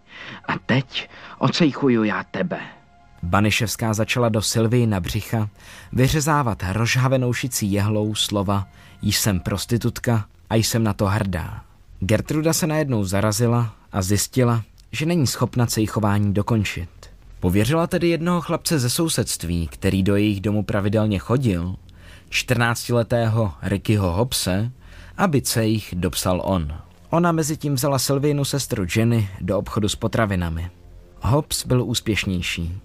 Speaker 2: a teď ocejchuju já tebe.
Speaker 1: Baniševská začala do Sylvie na břicha vyřezávat rozhavenou šicí jehlou slova Jsem prostitutka a jsem na to hrdá. Gertruda se najednou zarazila a zjistila, že není schopna se chování dokončit. Pověřila tedy jednoho chlapce ze sousedství, který do jejich domu pravidelně chodil, 14-letého Rickyho Hobse, aby se jich dopsal on. Ona mezi tím vzala Sylvinu sestru Jenny do obchodu s potravinami. Hobbs byl úspěšnější.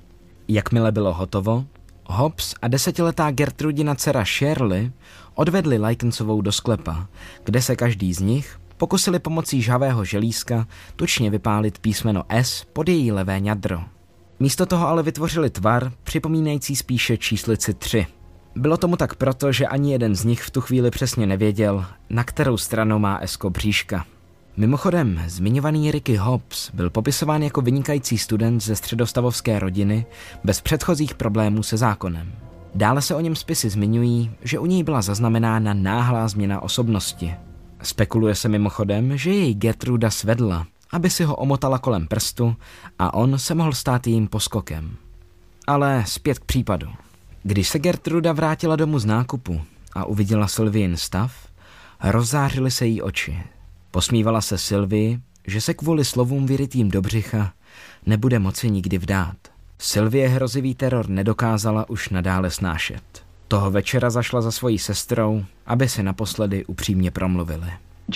Speaker 1: Jakmile bylo hotovo, Hobbs a desetiletá Gertrudina dcera Shirley odvedli Lajkencovou do sklepa, kde se každý z nich pokusili pomocí žhavého želízka tučně vypálit písmeno S pod její levé ňadro. Místo toho ale vytvořili tvar, připomínající spíše číslici 3. Bylo tomu tak proto, že ani jeden z nich v tu chvíli přesně nevěděl, na kterou stranu má Esko bříška. Mimochodem, zmiňovaný Ricky Hobbs byl popisován jako vynikající student ze středostavovské rodiny bez předchozích problémů se zákonem. Dále se o něm spisy zmiňují, že u něj byla zaznamenána náhlá změna osobnosti. Spekuluje se mimochodem, že jej Gertruda svedla, aby si ho omotala kolem prstu a on se mohl stát jejím poskokem. Ale zpět k případu. Když se Gertruda vrátila domů z nákupu a uviděla Sylvien stav, rozzářily se jí oči. Posmívala se Sylvii, že se kvůli slovům vyrytým do břicha nebude moci nikdy vdát. Sylvie hrozivý teror nedokázala už nadále snášet. Toho večera zašla za svojí sestrou, aby si naposledy upřímně promluvili.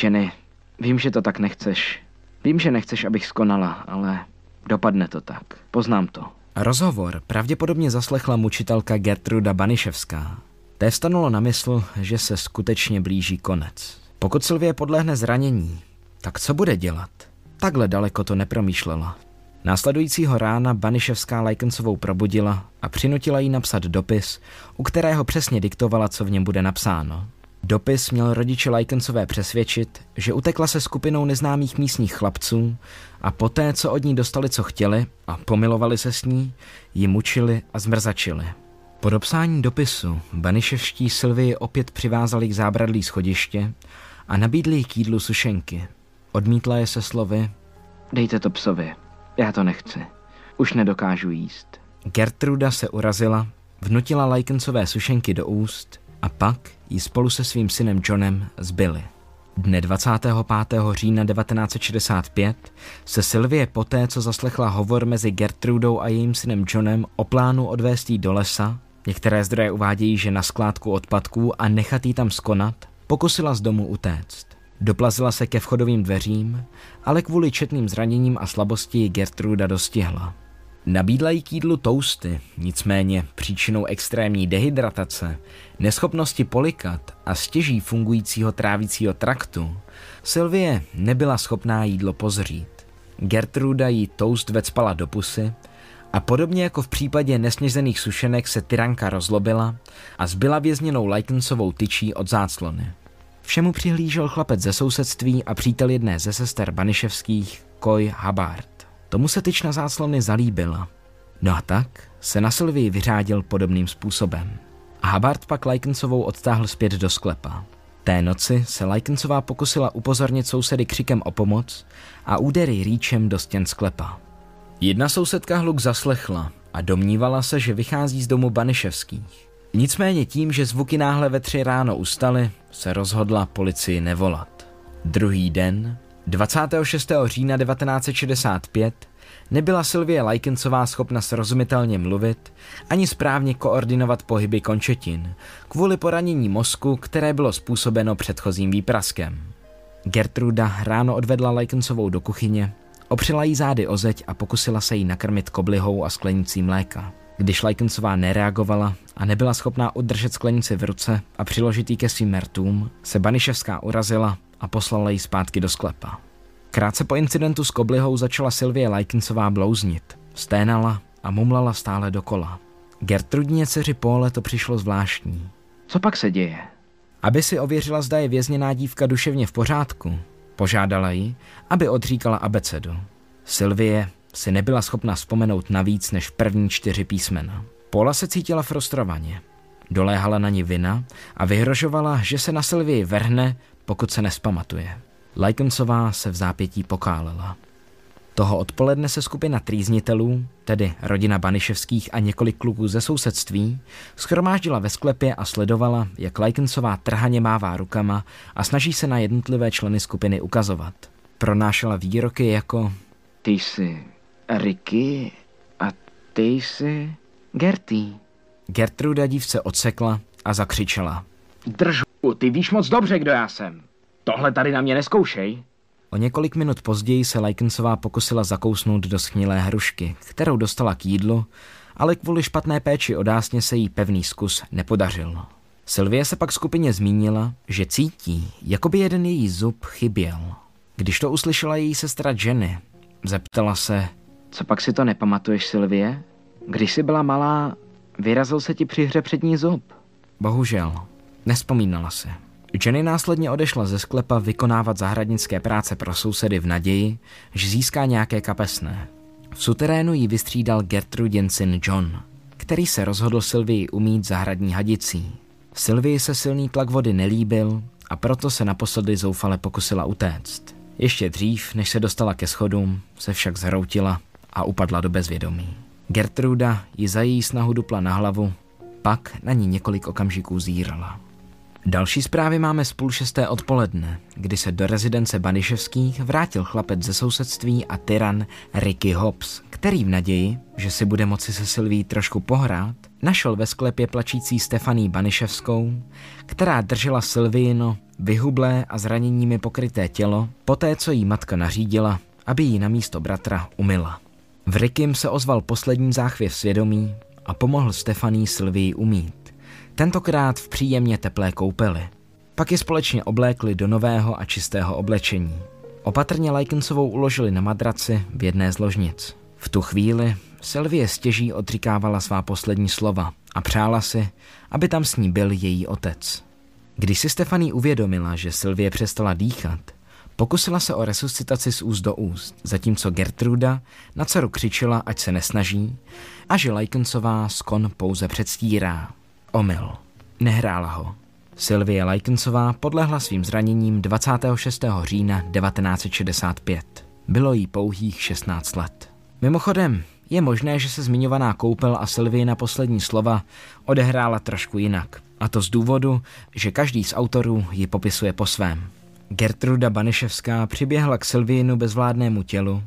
Speaker 2: Jenny, vím, že to tak nechceš. Vím, že nechceš, abych skonala, ale dopadne to tak. Poznám to.
Speaker 1: Rozhovor pravděpodobně zaslechla mučitelka Gertruda Baniševská. Té stanulo na mysl, že se skutečně blíží konec. Pokud Sylvie podlehne zranění, tak co bude dělat? Takhle daleko to nepromýšlela. Následujícího rána Baniševská Lajkencovou probudila a přinutila jí napsat dopis, u kterého přesně diktovala, co v něm bude napsáno. Dopis měl rodiče Lajkencové přesvědčit, že utekla se skupinou neznámých místních chlapců a poté, co od ní dostali, co chtěli a pomilovali se s ní, ji mučili a zmrzačili. Po dopsání dopisu Baniševští Sylvii opět přivázali k zábradlí schodiště a nabídli jí k jídlu sušenky. Odmítla je se slovy
Speaker 2: Dejte to psovi, já to nechci. Už nedokážu jíst.
Speaker 1: Gertruda se urazila, vnutila Lajkencové sušenky do úst a pak ji spolu se svým synem Johnem zbyli. Dne 25. října 1965 se Sylvie poté, co zaslechla hovor mezi Gertrudou a jejím synem Johnem o plánu odvést jí do lesa, některé zdroje uvádějí, že na skládku odpadků a nechat jí tam skonat, pokusila z domu utéct. Doplazila se ke vchodovým dveřím, ale kvůli četným zraněním a slabosti ji Gertruda dostihla. Nabídla jí k jídlu tousty, nicméně příčinou extrémní dehydratace, neschopnosti polikat a stěží fungujícího trávicího traktu Sylvie nebyla schopná jídlo pozřít. Gertruda jí toast vecpala do pusy a podobně jako v případě nesnězených sušenek se tyranka rozlobila a zbyla vězněnou Lajkensovou tyčí od záclony. Všemu přihlížel chlapec ze sousedství a přítel jedné ze sester Baniševských, Koj Habard. Tomu se tyč na záclony zalíbila. No a tak se na Sylvii vyřádil podobným způsobem. A Habard pak Lajkensovou odtáhl zpět do sklepa. Té noci se Lajkensová pokusila upozornit sousedy křikem o pomoc a údery rýčem do stěn sklepa. Jedna sousedka hluk zaslechla a domnívala se, že vychází z domu Baniševských. Nicméně tím, že zvuky náhle ve tři ráno ustaly, se rozhodla policii nevolat. Druhý den, 26. října 1965, nebyla Sylvie Lajkencová schopna srozumitelně mluvit ani správně koordinovat pohyby končetin kvůli poranění mozku, které bylo způsobeno předchozím výpraskem. Gertruda ráno odvedla Lajkencovou do kuchyně, opřela jí zády o zeď a pokusila se jí nakrmit koblihou a sklenicí mléka. Když Lajkencová nereagovala a nebyla schopná udržet sklenici v ruce a přiložit ji ke svým mertům, se Baniševská urazila a poslala ji zpátky do sklepa. Krátce po incidentu s koblihou začala Sylvie Lajkincová blouznit. Sténala a mumlala stále dokola. Gertrudně dceři Póle to přišlo zvláštní.
Speaker 2: Co pak se děje?
Speaker 1: Aby si ověřila, zda je vězněná dívka duševně v pořádku, požádala ji, aby odříkala abecedu. Sylvie si nebyla schopna vzpomenout na víc než první čtyři písmena. Pola se cítila frustrovaně. Doléhala na ní vina a vyhrožovala, že se na Sylvii vrhne, pokud se nespamatuje. Lajkensová se v zápětí pokálela. Toho odpoledne se skupina trýznitelů, tedy rodina Baniševských a několik kluků ze sousedství, schromáždila ve sklepě a sledovala, jak Lajkensová trhaně mává rukama a snaží se na jednotlivé členy skupiny ukazovat. Pronášela výroky jako
Speaker 2: Ty jsi Ricky a ty jsi Gerty.
Speaker 1: Gertruda dívce odsekla a zakřičela.
Speaker 2: Držu, ty víš moc dobře, kdo já jsem. Tohle tady na mě neskoušej.
Speaker 1: O několik minut později se Lajkensová pokusila zakousnout do schnilé hrušky, kterou dostala k jídlu, ale kvůli špatné péči o dásně se jí pevný zkus nepodařil. Sylvie se pak skupině zmínila, že cítí, jako by jeden její zub chyběl. Když to uslyšela její sestra Jenny, zeptala se,
Speaker 2: Co pak si to nepamatuješ, Sylvie? Když jsi byla malá, vyrazil se ti při hře přední zub.
Speaker 1: bohužel, nespomínala se. Jenny následně odešla ze sklepa vykonávat zahradnické práce pro sousedy v naději, že získá nějaké kapesné. V suterénu jí vystřídal Gertrudin syn John, který se rozhodl Sylvii umít zahradní hadicí. Sylvii se silný tlak vody nelíbil a proto se naposledy zoufale pokusila utéct. Ještě dřív, než se dostala ke schodům, se však zhroutila a upadla do bezvědomí. Gertruda ji za její snahu dupla na hlavu, pak na ní několik okamžiků zírala. Další zprávy máme z půl šesté odpoledne, kdy se do rezidence Baniševských vrátil chlapec ze sousedství a tyran Ricky Hobbs, který v naději, že si bude moci se Silví trošku pohrát, našel ve sklepě plačící Stefaní Baniševskou, která držela Silvino vyhublé a zraněními pokryté tělo, poté co jí matka nařídila, aby jí na místo bratra umyla. V Rikym se ozval poslední záchvěv svědomí a pomohl Stefaní Silvii umít tentokrát v příjemně teplé koupeli. Pak je společně oblékli do nového a čistého oblečení. Opatrně Lajkensovou uložili na madraci v jedné z ložnic. V tu chvíli Sylvie stěží odříkávala svá poslední slova a přála si, aby tam s ní byl její otec. Když si Stefaní uvědomila, že Sylvie přestala dýchat, pokusila se o resuscitaci z úst do úst, zatímco Gertruda na dceru křičela, ať se nesnaží, a že Lajkensová skon pouze předstírá. Omyl. Nehrála ho. Sylvie Lajkensová podlehla svým zraněním 26. října 1965. Bylo jí pouhých 16 let. Mimochodem, je možné, že se zmiňovaná koupel a Sylvie na poslední slova odehrála trošku jinak. A to z důvodu, že každý z autorů ji popisuje po svém. Gertruda Baniševská přiběhla k Sylviinu bezvládnému tělu,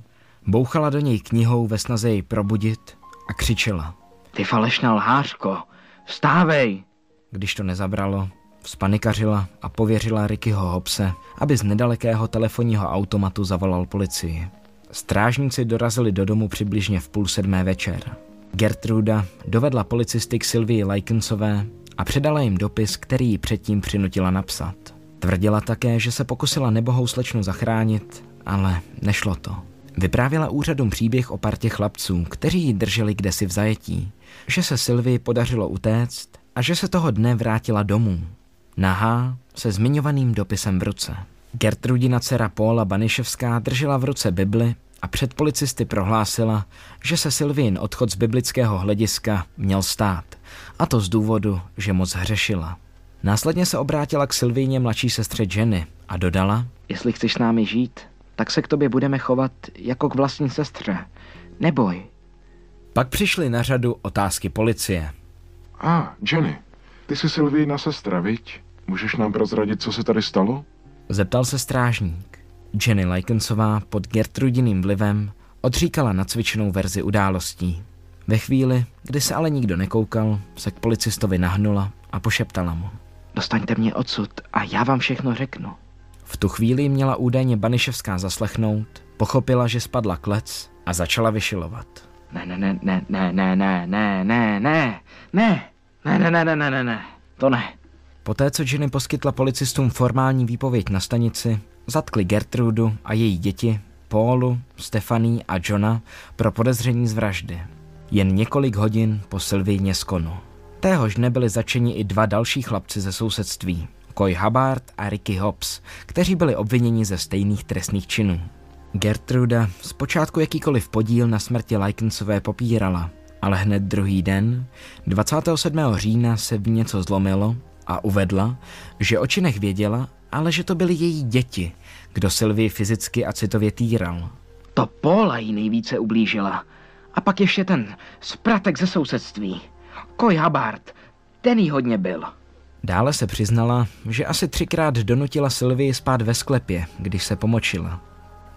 Speaker 1: bouchala do něj knihou ve snaze jej probudit a křičela.
Speaker 2: Ty falešná lhářko, vstávej!
Speaker 1: Když to nezabralo, spanikařila a pověřila Rickyho Hobse, aby z nedalekého telefonního automatu zavolal policii. Strážníci dorazili do domu přibližně v půl sedmé večer. Gertruda dovedla policisty k Sylvii Lajkensové a předala jim dopis, který ji předtím přinutila napsat. Tvrdila také, že se pokusila nebohou slečnu zachránit, ale nešlo to. Vyprávěla úřadům příběh o partě chlapců, kteří ji drželi kdesi v zajetí, že se Sylvii podařilo utéct a že se toho dne vrátila domů. Nahá se zmiňovaným dopisem v ruce. Gertrudina dcera Paula Baniševská držela v ruce Bibli a před policisty prohlásila, že se Sylvin odchod z biblického hlediska měl stát, a to z důvodu, že moc hřešila. Následně se obrátila k Sylvíně mladší sestře Jenny a dodala,
Speaker 2: Jestli chceš s námi žít, tak se k tobě budeme chovat jako k vlastní sestře. Neboj.
Speaker 1: pak přišly na řadu otázky policie.
Speaker 3: A, ah, Jenny, ty jsi Sylvijna sestra, viď? Můžeš nám prozradit, co se tady stalo?
Speaker 1: Zeptal se strážník. Jenny Lajkensová pod Gertrudiným vlivem odříkala nacvičenou verzi událostí. Ve chvíli, kdy se ale nikdo nekoukal, se k policistovi nahnula a pošeptala mu.
Speaker 2: Dostaňte mě odsud a já vám všechno řeknu.
Speaker 1: V tu chvíli měla údajně Baniševská zaslechnout, pochopila, že spadla klec a začala vyšilovat.
Speaker 2: Ne, ne, ne, ne, ne, ne, ne, ne, ne, ne, ne, ne, ne, ne, ne, ne, ne, ne, to ne.
Speaker 1: Poté, co Jenny poskytla policistům formální výpověď na stanici, zatkli Gertrudu a její děti, Paulu, Stefaní a Johna pro podezření z vraždy. Jen několik hodin po Sylvíně skonu. Téhož nebyli začeni i dva další chlapci ze sousedství, Coy Hubbard a Ricky Hobbs, kteří byli obviněni ze stejných trestných činů. Gertruda zpočátku jakýkoliv podíl na smrti Lajkensové popírala, ale hned druhý den, 27. října, se v něco zlomilo a uvedla, že o činech věděla, ale že to byly její děti, kdo Sylvii fyzicky a citově týral.
Speaker 2: To Paula jí nejvíce ublížila. A pak ještě ten spratek ze sousedství. Koj Habard, ten jí hodně byl.
Speaker 1: Dále se přiznala, že asi třikrát donutila Sylvii spát ve sklepě, když se pomočila.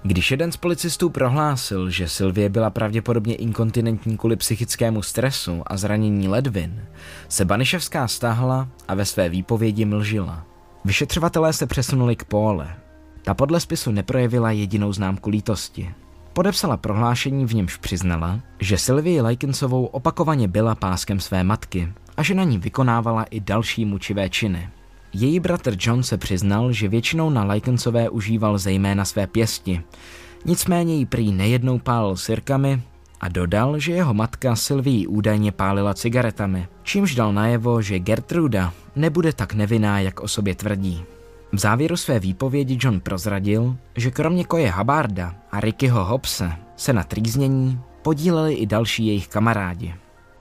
Speaker 1: Když jeden z policistů prohlásil, že Sylvie byla pravděpodobně inkontinentní kvůli psychickému stresu a zranění ledvin, se Baniševská stáhla a ve své výpovědi mlžila. Vyšetřovatelé se přesunuli k Póle. Ta podle spisu neprojevila jedinou známku lítosti. Podepsala prohlášení, v němž přiznala, že Sylvie Lajkinsovou opakovaně byla páskem své matky a že na ní vykonávala i další mučivé činy. Její bratr John se přiznal, že většinou na Lajkensové užíval zejména své pěsti, nicméně jí prý nejednou pálil sirkami a dodal, že jeho matka Sylvie údajně pálila cigaretami, čímž dal najevo, že Gertruda nebude tak nevinná, jak o sobě tvrdí. V závěru své výpovědi John prozradil, že kromě koje Habarda a Rickyho Hobse se na trýznění podíleli i další jejich kamarádi.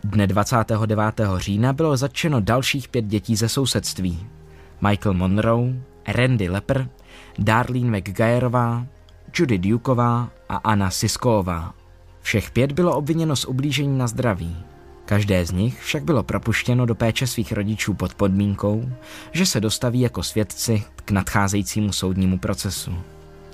Speaker 1: Dne 29. října bylo zatčeno dalších pět dětí ze sousedství. Michael Monroe, Randy Lepper, Darlene McGuireová, Judy Dukeová a Anna Siskoová. Všech pět bylo obviněno z ublížení na zdraví. Každé z nich však bylo propuštěno do péče svých rodičů pod podmínkou, že se dostaví jako svědci k nadcházejícímu soudnímu procesu.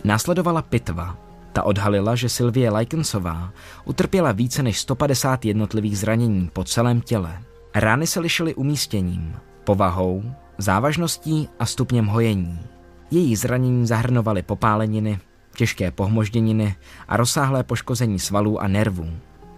Speaker 1: Následovala pitva. Ta odhalila, že Sylvie Lajkensová utrpěla více než 150 jednotlivých zranění po celém těle. Rány se lišily umístěním, povahou, závažností a stupněm hojení. Její zranění zahrnovaly popáleniny, těžké pohmožděniny a rozsáhlé poškození svalů a nervů.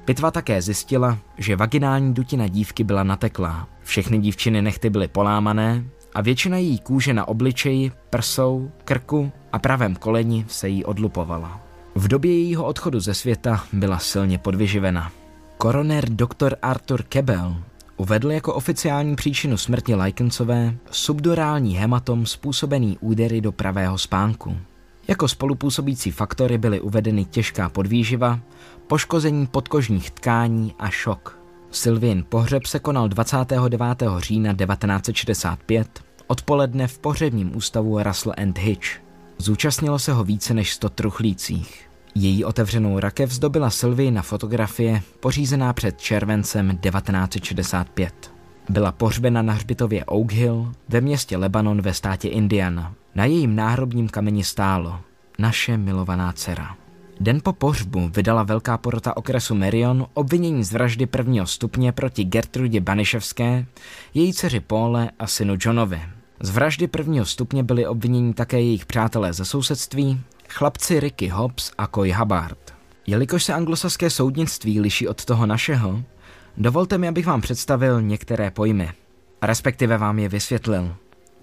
Speaker 1: Pitva také zjistila, že vaginální dutina dívky byla nateklá. Všechny dívčiny nechty byly polámané a většina její kůže na obličeji, prsou, krku a pravém koleni se jí odlupovala. V době jejího odchodu ze světa byla silně podvyživena. Koroner dr. Arthur Kebel uvedl jako oficiální příčinu smrti Lajkencové subdurální hematom způsobený údery do pravého spánku. Jako spolupůsobící faktory byly uvedeny těžká podvýživa, poškození podkožních tkání a šok. Sylvin pohřeb se konal 29. října 1965 odpoledne v pohřebním ústavu Russell and Hitch. Zúčastnilo se ho více než 100 truchlících. Její otevřenou rakev zdobila Sylvie na fotografie pořízená před červencem 1965. Byla pohřbena na hřbitově Oak Hill ve městě Lebanon ve státě Indiana. Na jejím náhrobním kameni stálo naše milovaná dcera. Den po pohřbu vydala velká porota okresu Merion obvinění z vraždy prvního stupně proti Gertrudě Baniševské, její dceři Paule a synu Johnovi. Z vraždy prvního stupně byli obviněni také jejich přátelé ze sousedství, chlapci Ricky Hobbs a Coy Hubbard. Jelikož se anglosaské soudnictví liší od toho našeho, dovolte mi, abych vám představil některé pojmy, respektive vám je vysvětlil.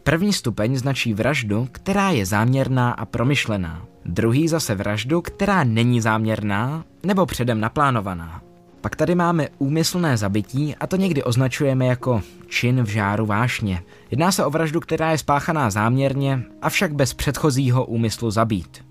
Speaker 1: První stupeň značí vraždu, která je záměrná a promyšlená. Druhý zase vraždu, která není záměrná nebo předem naplánovaná. Pak tady máme úmyslné zabití a to někdy označujeme jako čin v žáru vášně. Jedná se o vraždu, která je spáchaná záměrně, avšak bez předchozího úmyslu zabít.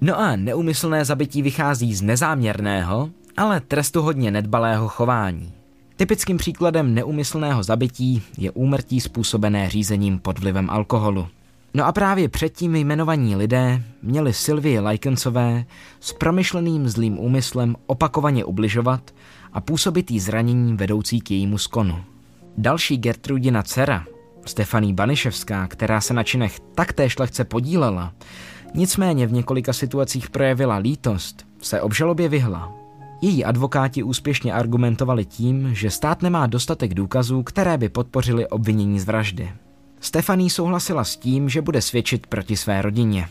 Speaker 1: No a neúmyslné zabití vychází z nezáměrného, ale trestuhodně nedbalého chování. Typickým příkladem neumyslného zabití je úmrtí způsobené řízením pod vlivem alkoholu. No a právě předtím jmenovaní lidé měli Sylvie Lajkensové s promyšleným zlým úmyslem opakovaně ubližovat a působit jí zranění vedoucí k jejímu skonu. Další Gertrudina dcera, Stefaní Baniševská, která se na činech taktéž lehce podílela, nicméně v několika situacích projevila lítost, se obžalobě vyhla. Její advokáti úspěšně argumentovali tím, že stát nemá dostatek důkazů, které by podpořily obvinění z vraždy. Stefaní souhlasila s tím, že bude svědčit proti své rodině.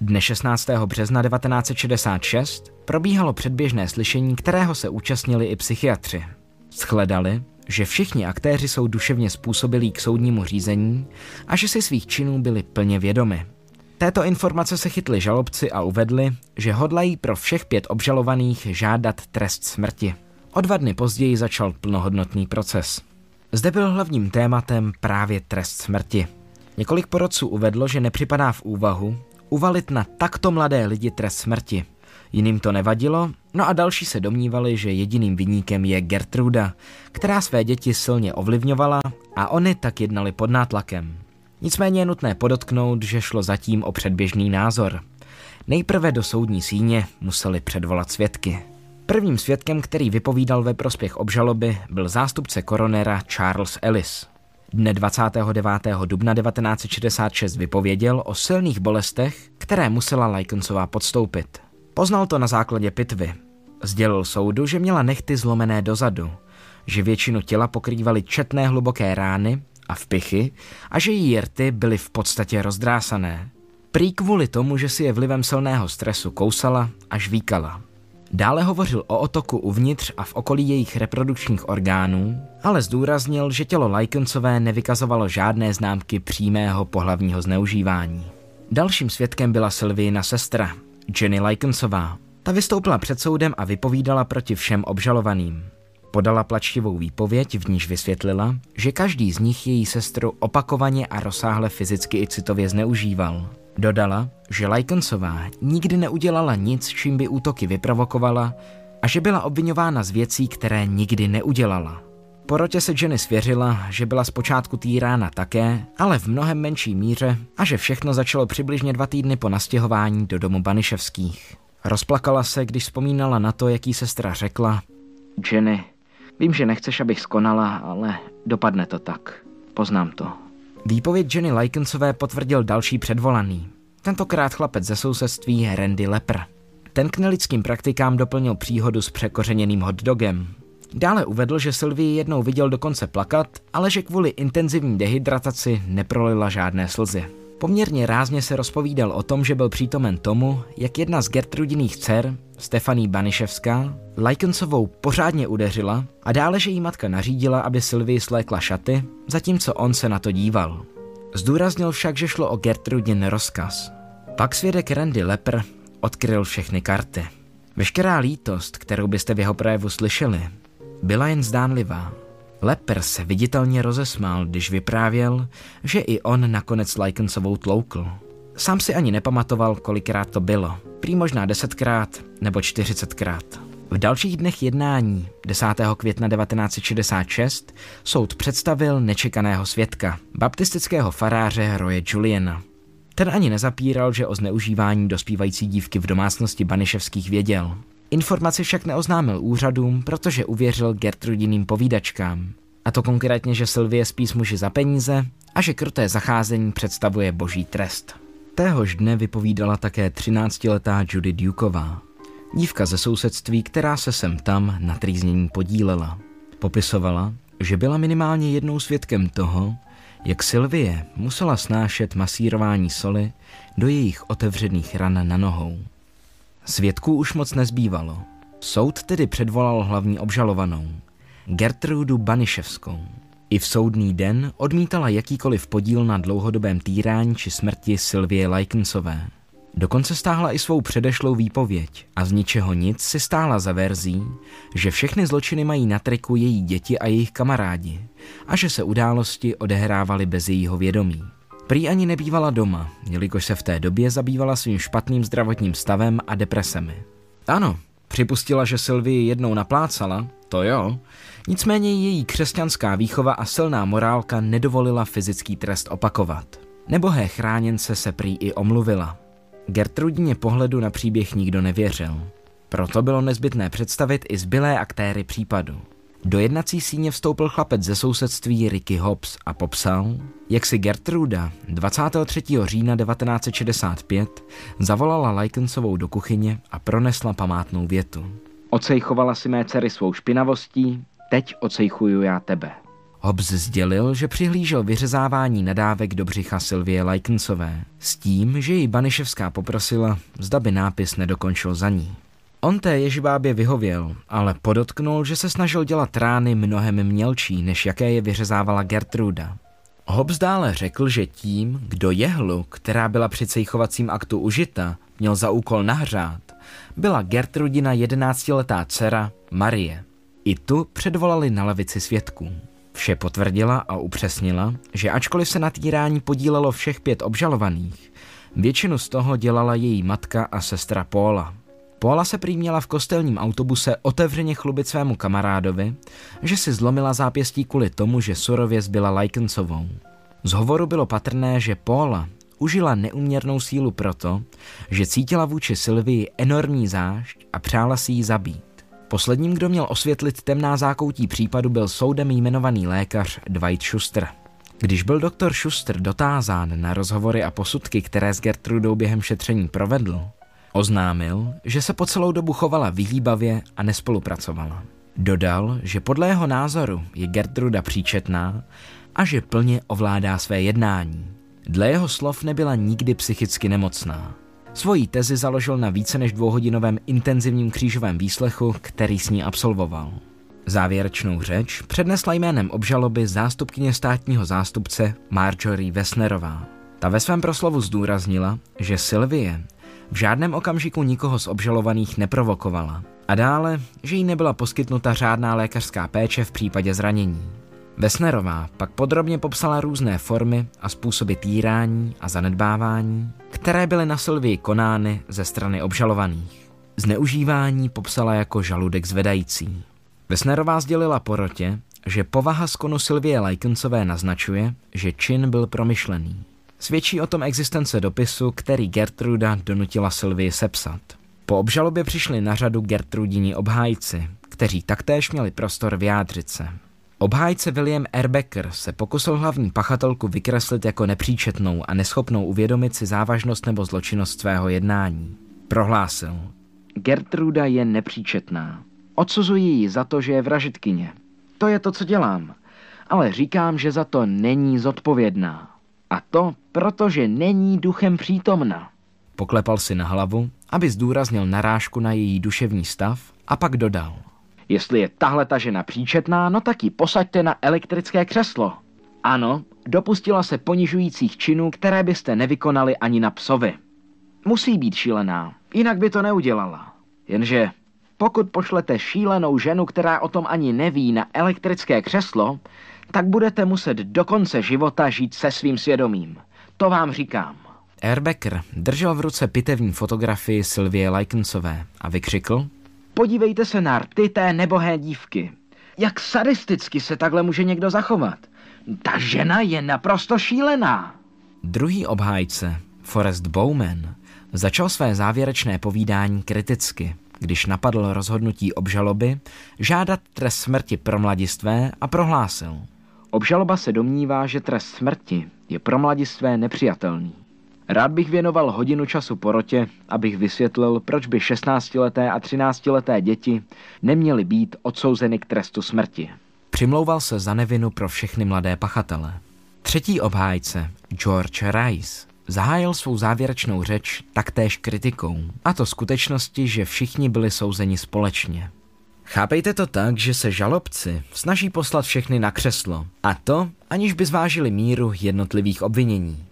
Speaker 1: Dne 16. března 1966 probíhalo předběžné slyšení, kterého se účastnili i psychiatři. Shledali, že všichni aktéři jsou duševně způsobilí k soudnímu řízení a že si svých činů byli plně vědomi. Této informace se chytli žalobci a uvedli, že hodlají pro všech pět obžalovaných žádat trest smrti. O dva dny později začal plnohodnotný proces. Zde byl hlavním tématem právě trest smrti. Několik porodců uvedlo, že nepřipadá v úvahu uvalit na takto mladé lidi trest smrti. Jiným to nevadilo, no a další se domnívali, že jediným viníkem je Gertruda, která své děti silně ovlivňovala a oni tak jednali pod nátlakem. Nicméně je nutné podotknout, že šlo zatím o předběžný názor. Nejprve do soudní síně museli předvolat svědky. Prvním svědkem, který vypovídal ve prospěch obžaloby, byl zástupce koronera Charles Ellis. Dne 29. dubna 1966 vypověděl o silných bolestech, které musela Lajkensová podstoupit. Poznal to na základě pitvy. Sdělil soudu, že měla nechty zlomené dozadu, že většinu těla pokrývaly četné hluboké rány a vpichy a že její rty byly v podstatě rozdrásané. Prý kvůli tomu, že si je vlivem silného stresu kousala až víkala. Dále hovořil o otoku uvnitř a v okolí jejich reprodukčních orgánů, ale zdůraznil, že tělo Lajkencové nevykazovalo žádné známky přímého pohlavního zneužívání. Dalším svědkem byla Sylvina sestra, Jenny Lajkencová. Ta vystoupila před soudem a vypovídala proti všem obžalovaným. Podala plačtivou výpověď, v níž vysvětlila, že každý z nich její sestru opakovaně a rozsáhle fyzicky i citově zneužíval. Dodala, že Lajkensová nikdy neudělala nic, čím by útoky vyprovokovala a že byla obvinována z věcí, které nikdy neudělala. Porotě se Jenny svěřila, že byla zpočátku týrána také, ale v mnohem menší míře a že všechno začalo přibližně dva týdny po nastěhování do domu Baniševských. Rozplakala se, když vzpomínala na to, jaký sestra řekla.
Speaker 2: Jenny, vím, že nechceš, abych skonala, ale dopadne to tak. Poznám to.
Speaker 1: Výpověď Jenny Lajkensové potvrdil další předvolaný. Tentokrát chlapec ze sousedství Randy Lepr. Ten k nelidským praktikám doplnil příhodu s překořeněným hotdogem. Dále uvedl, že Sylvie jednou viděl dokonce plakat, ale že kvůli intenzivní dehydrataci neprolila žádné slzy. Poměrně rázně se rozpovídal o tom, že byl přítomen tomu, jak jedna z Gertrudiných dcer, Stefaní Baniševská, Lajkensovou pořádně udeřila a dále, že jí matka nařídila, aby Sylvie slékla šaty, zatímco on se na to díval. Zdůraznil však, že šlo o Gertrudin rozkaz. Pak svědek Randy Lepr odkryl všechny karty. Veškerá lítost, kterou byste v jeho projevu slyšeli, byla jen zdánlivá. Lepr se viditelně rozesmál, když vyprávěl, že i on nakonec Lajkensovou tloukl. Sám si ani nepamatoval, kolikrát to bylo. Prý možná desetkrát nebo čtyřicetkrát. V dalších dnech jednání 10. května 1966 soud představil nečekaného svědka, baptistického faráře Roje Juliana. Ten ani nezapíral, že o zneužívání dospívající dívky v domácnosti Baniševských věděl. Informaci však neoznámil úřadům, protože uvěřil Gertrudiným povídačkám. A to konkrétně, že Sylvie spí s muži za peníze a že kruté zacházení představuje boží trest. Téhož dne vypovídala také 13-letá Judy Duková, dívka ze sousedství, která se sem tam na trýznění podílela. Popisovala, že byla minimálně jednou svědkem toho, jak Sylvie musela snášet masírování soli do jejich otevřených ran na nohou. Svědků už moc nezbývalo. Soud tedy předvolal hlavní obžalovanou, Gertrudu Baniševskou. I v soudný den odmítala jakýkoliv podíl na dlouhodobém týrání či smrti Sylvie Lajkensové. Dokonce stáhla i svou předešlou výpověď a z ničeho nic si stála za verzí, že všechny zločiny mají na triku její děti a jejich kamarádi a že se události odehrávaly bez jejího vědomí. Prý ani nebývala doma, jelikož se v té době zabývala svým špatným zdravotním stavem a depresemi. Ano, připustila, že Sylvie jednou naplácala, to jo, nicméně její křesťanská výchova a silná morálka nedovolila fyzický trest opakovat. Nebohé chráněnce se prý i omluvila. Gertrudině pohledu na příběh nikdo nevěřil. Proto bylo nezbytné představit i zbylé aktéry případu. Do jednací síně vstoupil chlapec ze sousedství Ricky Hobbs a popsal, jak si Gertruda 23. října 1965 zavolala Lajkensovou do kuchyně a pronesla památnou větu.
Speaker 2: Ocejchovala si mé dcery svou špinavostí, teď ocejchuju já tebe.
Speaker 1: Hobbs sdělil, že přihlížel vyřezávání nadávek do břicha Sylvie Lajkensové s tím, že ji Baniševská poprosila, zda by nápis nedokončil za ní. On té ježibábě vyhověl, ale podotknul, že se snažil dělat rány mnohem mělčí, než jaké je vyřezávala Gertruda. Hobbs dále řekl, že tím, kdo jehlu, která byla při cejchovacím aktu užita, měl za úkol nahřát, byla Gertrudina jedenáctiletá dcera Marie. I tu předvolali na levici svědků. Vše potvrdila a upřesnila, že ačkoliv se na týrání podílelo všech pět obžalovaných, většinu z toho dělala její matka a sestra Paula. Paula se prý měla v kostelním autobuse otevřeně chlubit svému kamarádovi, že si zlomila zápěstí kvůli tomu, že surově zbyla Lajkensovou. Z hovoru bylo patrné, že Paula užila neuměrnou sílu proto, že cítila vůči Sylvii enormní zášť a přála si ji zabít. Posledním, kdo měl osvětlit temná zákoutí případu, byl soudem jmenovaný lékař Dwight Schuster. Když byl doktor Schuster dotázán na rozhovory a posudky, které s Gertrudou během šetření provedl, oznámil, že se po celou dobu chovala vyhýbavě a nespolupracovala. Dodal, že podle jeho názoru je Gertruda příčetná a že plně ovládá své jednání. Dle jeho slov nebyla nikdy psychicky nemocná. Svojí tezi založil na více než dvouhodinovém intenzivním křížovém výslechu, který s ní absolvoval. Závěrečnou řeč přednesla jménem obžaloby zástupkyně státního zástupce Marjorie Wessnerová. Ta ve svém proslovu zdůraznila, že Sylvie v žádném okamžiku nikoho z obžalovaných neprovokovala a dále, že jí nebyla poskytnuta řádná lékařská péče v případě zranění. Vesnerová pak podrobně popsala různé formy a způsoby týrání a zanedbávání, které byly na Sylvii konány ze strany obžalovaných. Zneužívání popsala jako žaludek zvedající. Vesnerová sdělila porotě, že povaha skonu Sylvie Lajkencové naznačuje, že čin byl promyšlený. Svědčí o tom existence dopisu, který Gertruda donutila Sylvie sepsat. Po obžalobě přišli na řadu Gertrudini obhájci, kteří taktéž měli prostor vyjádřit se. Obhájce William R. Becker se pokusil hlavní pachatelku vykreslit jako nepříčetnou a neschopnou uvědomit si závažnost nebo zločinnost svého jednání. Prohlásil.
Speaker 2: Gertruda je nepříčetná. Odsuzuji ji za to, že je vražitkyně. To je to, co dělám. Ale říkám, že za to není zodpovědná. A to, protože není duchem přítomna.
Speaker 1: Poklepal si na hlavu, aby zdůraznil narážku na její duševní stav a pak dodal.
Speaker 2: Jestli je tahle ta žena příčetná, no tak ji posaďte na elektrické křeslo. Ano, dopustila se ponižujících činů, které byste nevykonali ani na psovi. Musí být šílená, jinak by to neudělala. Jenže pokud pošlete šílenou ženu, která o tom ani neví, na elektrické křeslo, tak budete muset do konce života žít se svým svědomím. To vám říkám.
Speaker 1: Erbecker držel v ruce pitevní fotografii Sylvie Lajkensové a vykřikl
Speaker 2: Podívejte se na rty té nebohé dívky. Jak sadisticky se takhle může někdo zachovat? Ta žena je naprosto šílená.
Speaker 1: Druhý obhájce, Forrest Bowman, začal své závěrečné povídání kriticky, když napadl rozhodnutí obžaloby žádat trest smrti pro mladistvé a prohlásil.
Speaker 2: Obžaloba se domnívá, že trest smrti je pro mladistvé nepřijatelný. Rád bych věnoval hodinu času porotě, abych vysvětlil, proč by 16-leté a 13-leté děti neměly být odsouzeny k trestu smrti.
Speaker 1: Přimlouval se za nevinu pro všechny mladé pachatele. Třetí obhájce, George Rice, zahájil svou závěrečnou řeč taktéž kritikou, a to skutečnosti, že všichni byli souzeni společně. Chápejte to tak, že se žalobci snaží poslat všechny na křeslo, a to aniž by zvážili míru jednotlivých obvinění.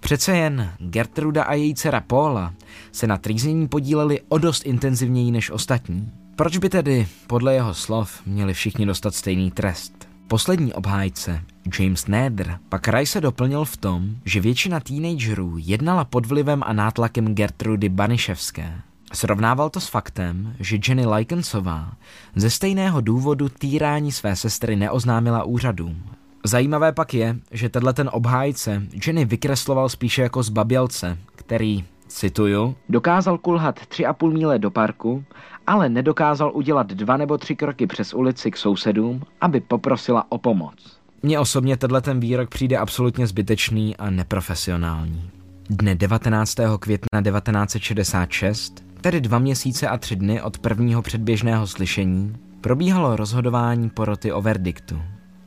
Speaker 1: Přece jen Gertruda a její dcera Paula se na trýznění podíleli o dost intenzivněji než ostatní. Proč by tedy, podle jeho slov, měli všichni dostat stejný trest? Poslední obhájce, James Nader, pak se doplnil v tom, že většina teenagerů jednala pod vlivem a nátlakem Gertrudy Baniševské. Srovnával to s faktem, že Jenny Likensová ze stejného důvodu týrání své sestry neoznámila úřadům Zajímavé pak je, že tenhle ten obhájce Jenny vykresloval spíše jako zbabělce, který, cituju,
Speaker 2: dokázal kulhat tři a půl míle do parku, ale nedokázal udělat dva nebo tři kroky přes ulici k sousedům, aby poprosila o pomoc.
Speaker 1: Mně osobně tenhle ten výrok přijde absolutně zbytečný a neprofesionální. Dne 19. května 1966, tedy dva měsíce a tři dny od prvního předběžného slyšení, probíhalo rozhodování poroty o verdiktu.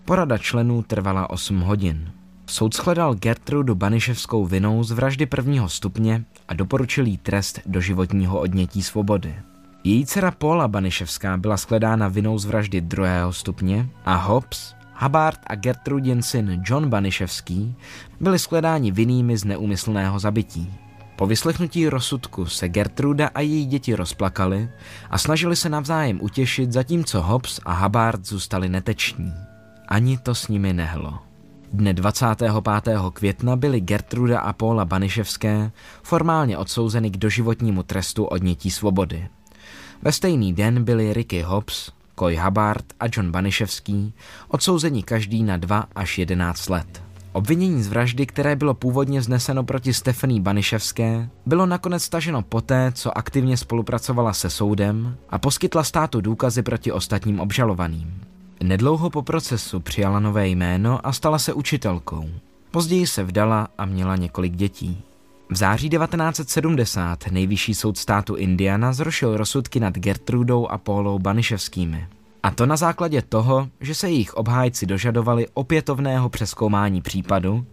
Speaker 1: Porada členů trvala 8 hodin. Soud shledal Gertrudu Baniševskou vinou z vraždy prvního stupně a doporučil jí trest do životního odnětí svobody. Její dcera Paula Baniševská byla shledána vinou z vraždy druhého stupně a Hobbs, Hubbard a Gertrudin syn John Baniševský byli shledáni vinnými z neúmyslného zabití. Po vyslechnutí rozsudku se Gertruda a její děti rozplakali a snažili se navzájem utěšit, zatímco Hobbs a Hubbard zůstali neteční. Ani to s nimi nehlo. Dne 25. května byly Gertruda a Paula Baniševské formálně odsouzeny k doživotnímu trestu odnětí svobody. Ve stejný den byli Ricky Hobbs, Coy Hubbard a John Baniševský odsouzeni každý na 2 až 11 let. Obvinění z vraždy, které bylo původně zneseno proti Stefaní Baniševské, bylo nakonec staženo poté, co aktivně spolupracovala se soudem a poskytla státu důkazy proti ostatním obžalovaným. Nedlouho po procesu přijala nové jméno a stala se učitelkou. Později se vdala a měla několik dětí. V září 1970 nejvyšší soud státu Indiana zrušil rozsudky nad Gertrudou a Paulou Baniševskými. A to na základě toho, že se jejich obhájci dožadovali opětovného přeskoumání případu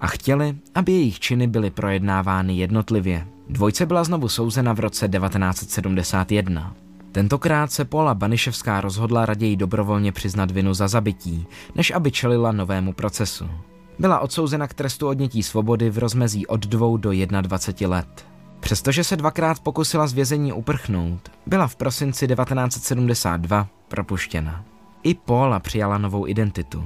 Speaker 1: a chtěli, aby jejich činy byly projednávány jednotlivě. Dvojce byla znovu souzena v roce 1971. Tentokrát se Paula Baniševská rozhodla raději dobrovolně přiznat vinu za zabití, než aby čelila novému procesu. Byla odsouzena k trestu odnětí svobody v rozmezí od 2 do 21 let. Přestože se dvakrát pokusila z vězení uprchnout, byla v prosinci 1972 propuštěna. I Paula přijala novou identitu.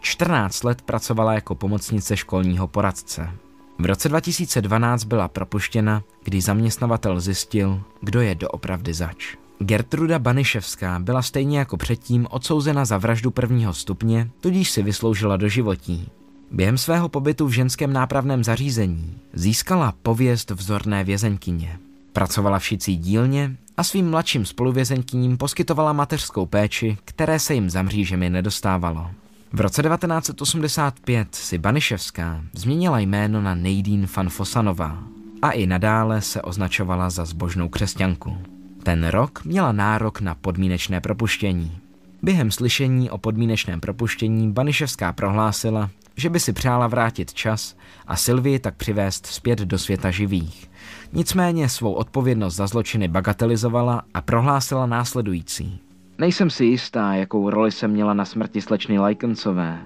Speaker 1: 14 let pracovala jako pomocnice školního poradce. V roce 2012 byla propuštěna, když zaměstnavatel zjistil, kdo je doopravdy zač. Gertruda Baniševská byla stejně jako předtím odsouzena za vraždu prvního stupně, tudíž si vysloužila do životí. Během svého pobytu v ženském nápravném zařízení získala pověst vzorné vězenkyně. Pracovala v šicí dílně a svým mladším spoluvězenkyním poskytovala mateřskou péči, které se jim za mřížemi nedostávalo. V roce 1985 si Baniševská změnila jméno na Nejdín Fanfosanová a i nadále se označovala za zbožnou křesťanku. Ten rok měla nárok na podmínečné propuštění. Během slyšení o podmínečném propuštění Baniševská prohlásila, že by si přála vrátit čas a Sylvii tak přivést zpět do světa živých. Nicméně svou odpovědnost za zločiny bagatelizovala a prohlásila následující.
Speaker 2: Nejsem si jistá, jakou roli jsem měla na smrti slečny Lajkencové.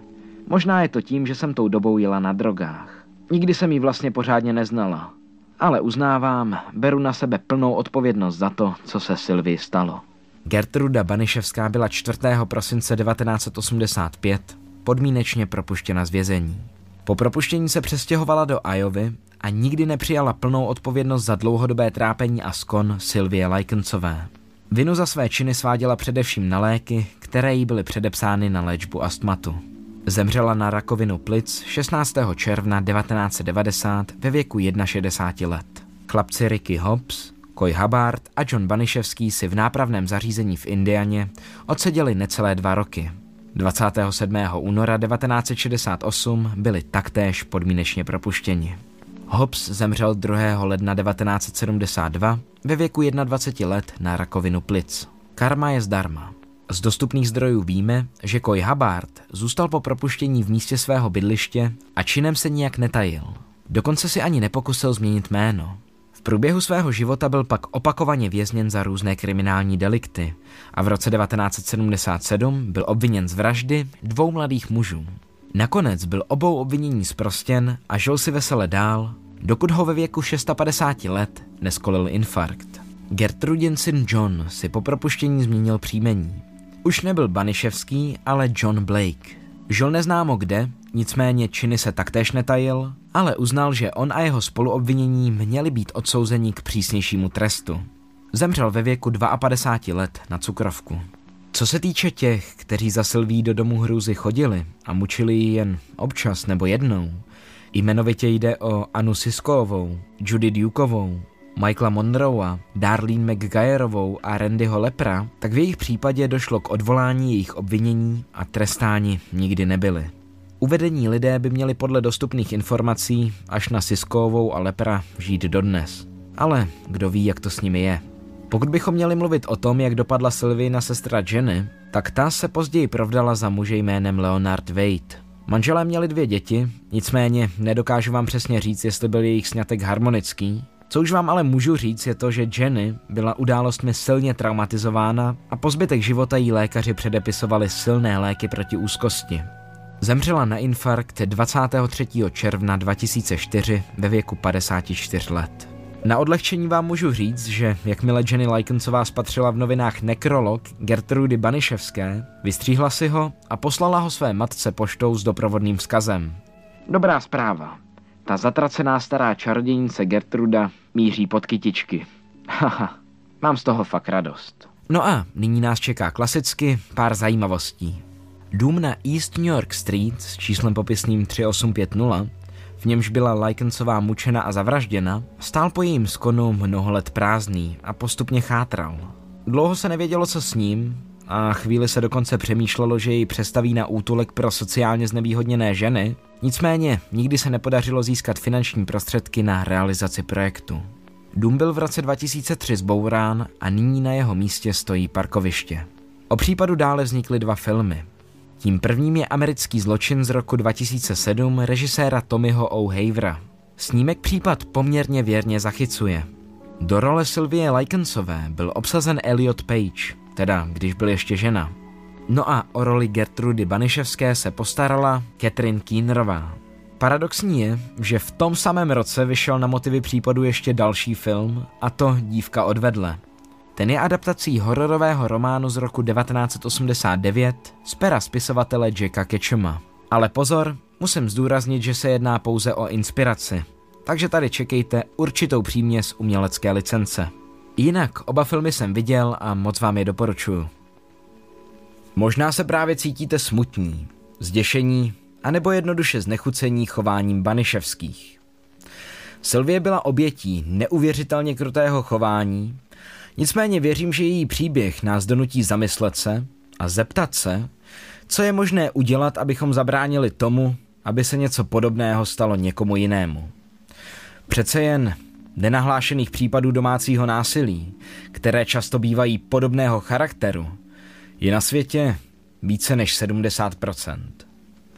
Speaker 2: Možná je to tím, že jsem tou dobou jela na drogách. Nikdy jsem ji vlastně pořádně neznala. Ale uznávám, beru na sebe plnou odpovědnost za to, co se Sylvii stalo.
Speaker 1: Gertruda Baniševská byla 4. prosince 1985 podmínečně propuštěna z vězení. Po propuštění se přestěhovala do Ajovy a nikdy nepřijala plnou odpovědnost za dlouhodobé trápení a skon Sylvie Lajkencové. Vinu za své činy sváděla především na léky, které jí byly předepsány na léčbu astmatu. Zemřela na rakovinu plic 16. června 1990 ve věku 61 let. Chlapci Ricky Hobbs, Koj Hubbard a John Baniševský si v nápravném zařízení v Indianě odseděli necelé dva roky. 27. února 1968 byli taktéž podmínečně propuštěni. Hobbs zemřel 2. ledna 1972 ve věku 21 let na rakovinu plic. Karma je zdarma. Z dostupných zdrojů víme, že Koj Hubbard zůstal po propuštění v místě svého bydliště a činem se nijak netajil. Dokonce si ani nepokusil změnit jméno. Průběhu svého života byl pak opakovaně vězněn za různé kriminální delikty a v roce 1977 byl obviněn z vraždy dvou mladých mužů. Nakonec byl obou obvinění zprostěn a žil si vesele dál, dokud ho ve věku 650 let neskolil infarkt. Gertrudin syn John si po propuštění změnil příjmení. Už nebyl Baniševský, ale John Blake. Žil neznámo kde, nicméně činy se taktéž netajil, ale uznal, že on a jeho spoluobvinění měli být odsouzeni k přísnějšímu trestu. Zemřel ve věku 52 let na cukrovku. Co se týče těch, kteří za Sylví do domu hrůzy chodili a mučili ji jen občas nebo jednou, jmenovitě jde o Anu Siskovou, Judy Dukeovou, Michaela Monroea, Darlene McGuireovou a Randyho Lepra, tak v jejich případě došlo k odvolání jejich obvinění a trestáni nikdy nebyli. Uvedení lidé by měli podle dostupných informací až na Siskovou a Lepra žít dodnes. Ale kdo ví, jak to s nimi je. Pokud bychom měli mluvit o tom, jak dopadla na sestra Jenny, tak ta se později provdala za muže jménem Leonard Wade. Manželé měli dvě děti, nicméně nedokážu vám přesně říct, jestli byl jejich sňatek harmonický. Co už vám ale můžu říct je to, že Jenny byla událostmi silně traumatizována a po zbytek života jí lékaři předepisovali silné léky proti úzkosti. Zemřela na infarkt 23. června 2004 ve věku 54 let. Na odlehčení vám můžu říct, že jakmile Jenny Lajkencová spatřila v novinách nekrolog Gertrudy Baniševské, vystříhla si ho a poslala ho své matce poštou s doprovodným vzkazem.
Speaker 2: Dobrá zpráva. Ta zatracená stará čarodějnice Gertruda míří pod kytičky. Haha, mám z toho fakt radost.
Speaker 1: No a nyní nás čeká klasicky pár zajímavostí. Dům na East New York Street s číslem popisným 3850, v němž byla Lykensová mučena a zavražděna, stál po jejím skonu mnoho let prázdný a postupně chátral. Dlouho se nevědělo, co s ním, a chvíli se dokonce přemýšlelo, že ji přestaví na útulek pro sociálně znevýhodněné ženy, nicméně nikdy se nepodařilo získat finanční prostředky na realizaci projektu. Dům byl v roce 2003 zbourán a nyní na jeho místě stojí parkoviště. O případu dále vznikly dva filmy. Tím prvním je americký zločin z roku 2007 režiséra Tommyho O'Havera. Snímek případ poměrně věrně zachycuje. Do role Sylvie Likensové byl obsazen Elliot Page, teda když byl ještě žena. No a o roli Gertrudy Baniševské se postarala Catherine Keenerová. Paradoxní je, že v tom samém roce vyšel na motivy případu ještě další film, a to Dívka odvedle. Ten je adaptací hororového románu z roku 1989 z pera spisovatele Jacka Ketchuma. Ale pozor, musím zdůraznit, že se jedná pouze o inspiraci. Takže tady čekejte určitou příměs umělecké licence. Jinak oba filmy jsem viděl a moc vám je doporučuju. Možná se právě cítíte smutní, zděšení, anebo jednoduše znechucení chováním Baniševských. Sylvie byla obětí neuvěřitelně krutého chování, nicméně věřím, že její příběh nás donutí zamyslet se a zeptat se, co je možné udělat, abychom zabránili tomu, aby se něco podobného stalo někomu jinému. Přece jen nenahlášených případů domácího násilí, které často bývají podobného charakteru, je na světě více než 70%.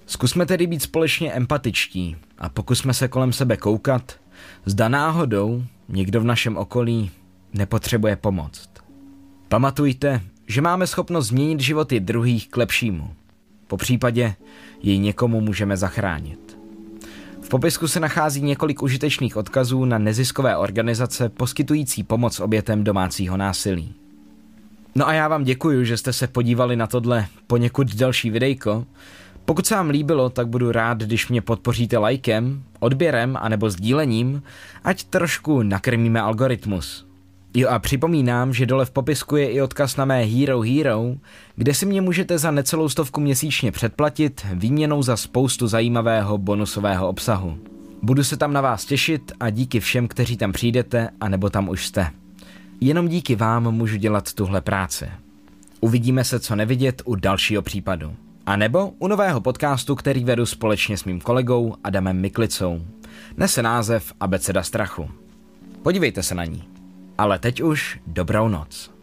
Speaker 1: Zkusme tedy být společně empatičtí a pokusme se kolem sebe koukat, zda náhodou někdo v našem okolí nepotřebuje pomoc. Pamatujte, že máme schopnost změnit životy druhých k lepšímu. Po případě jej někomu můžeme zachránit. V popisku se nachází několik užitečných odkazů na neziskové organizace poskytující pomoc obětem domácího násilí. No a já vám děkuji, že jste se podívali na tohle poněkud delší videjko. Pokud se vám líbilo, tak budu rád, když mě podpoříte lajkem, odběrem anebo sdílením, ať trošku nakrmíme algoritmus. Jo a připomínám, že dole v popisku je i odkaz na mé Hero Hero, kde si mě můžete za necelou stovku měsíčně předplatit výměnou za spoustu zajímavého bonusového obsahu. Budu se tam na vás těšit a díky všem, kteří tam přijdete a nebo tam už jste. Jenom díky vám můžu dělat tuhle práci. Uvidíme se co nevidět u dalšího případu. A nebo u nového podcastu, který vedu společně s mým kolegou Adamem Miklicou. Nese název Abeceda strachu. Podívejte se na ní. Ale teď už dobrou noc.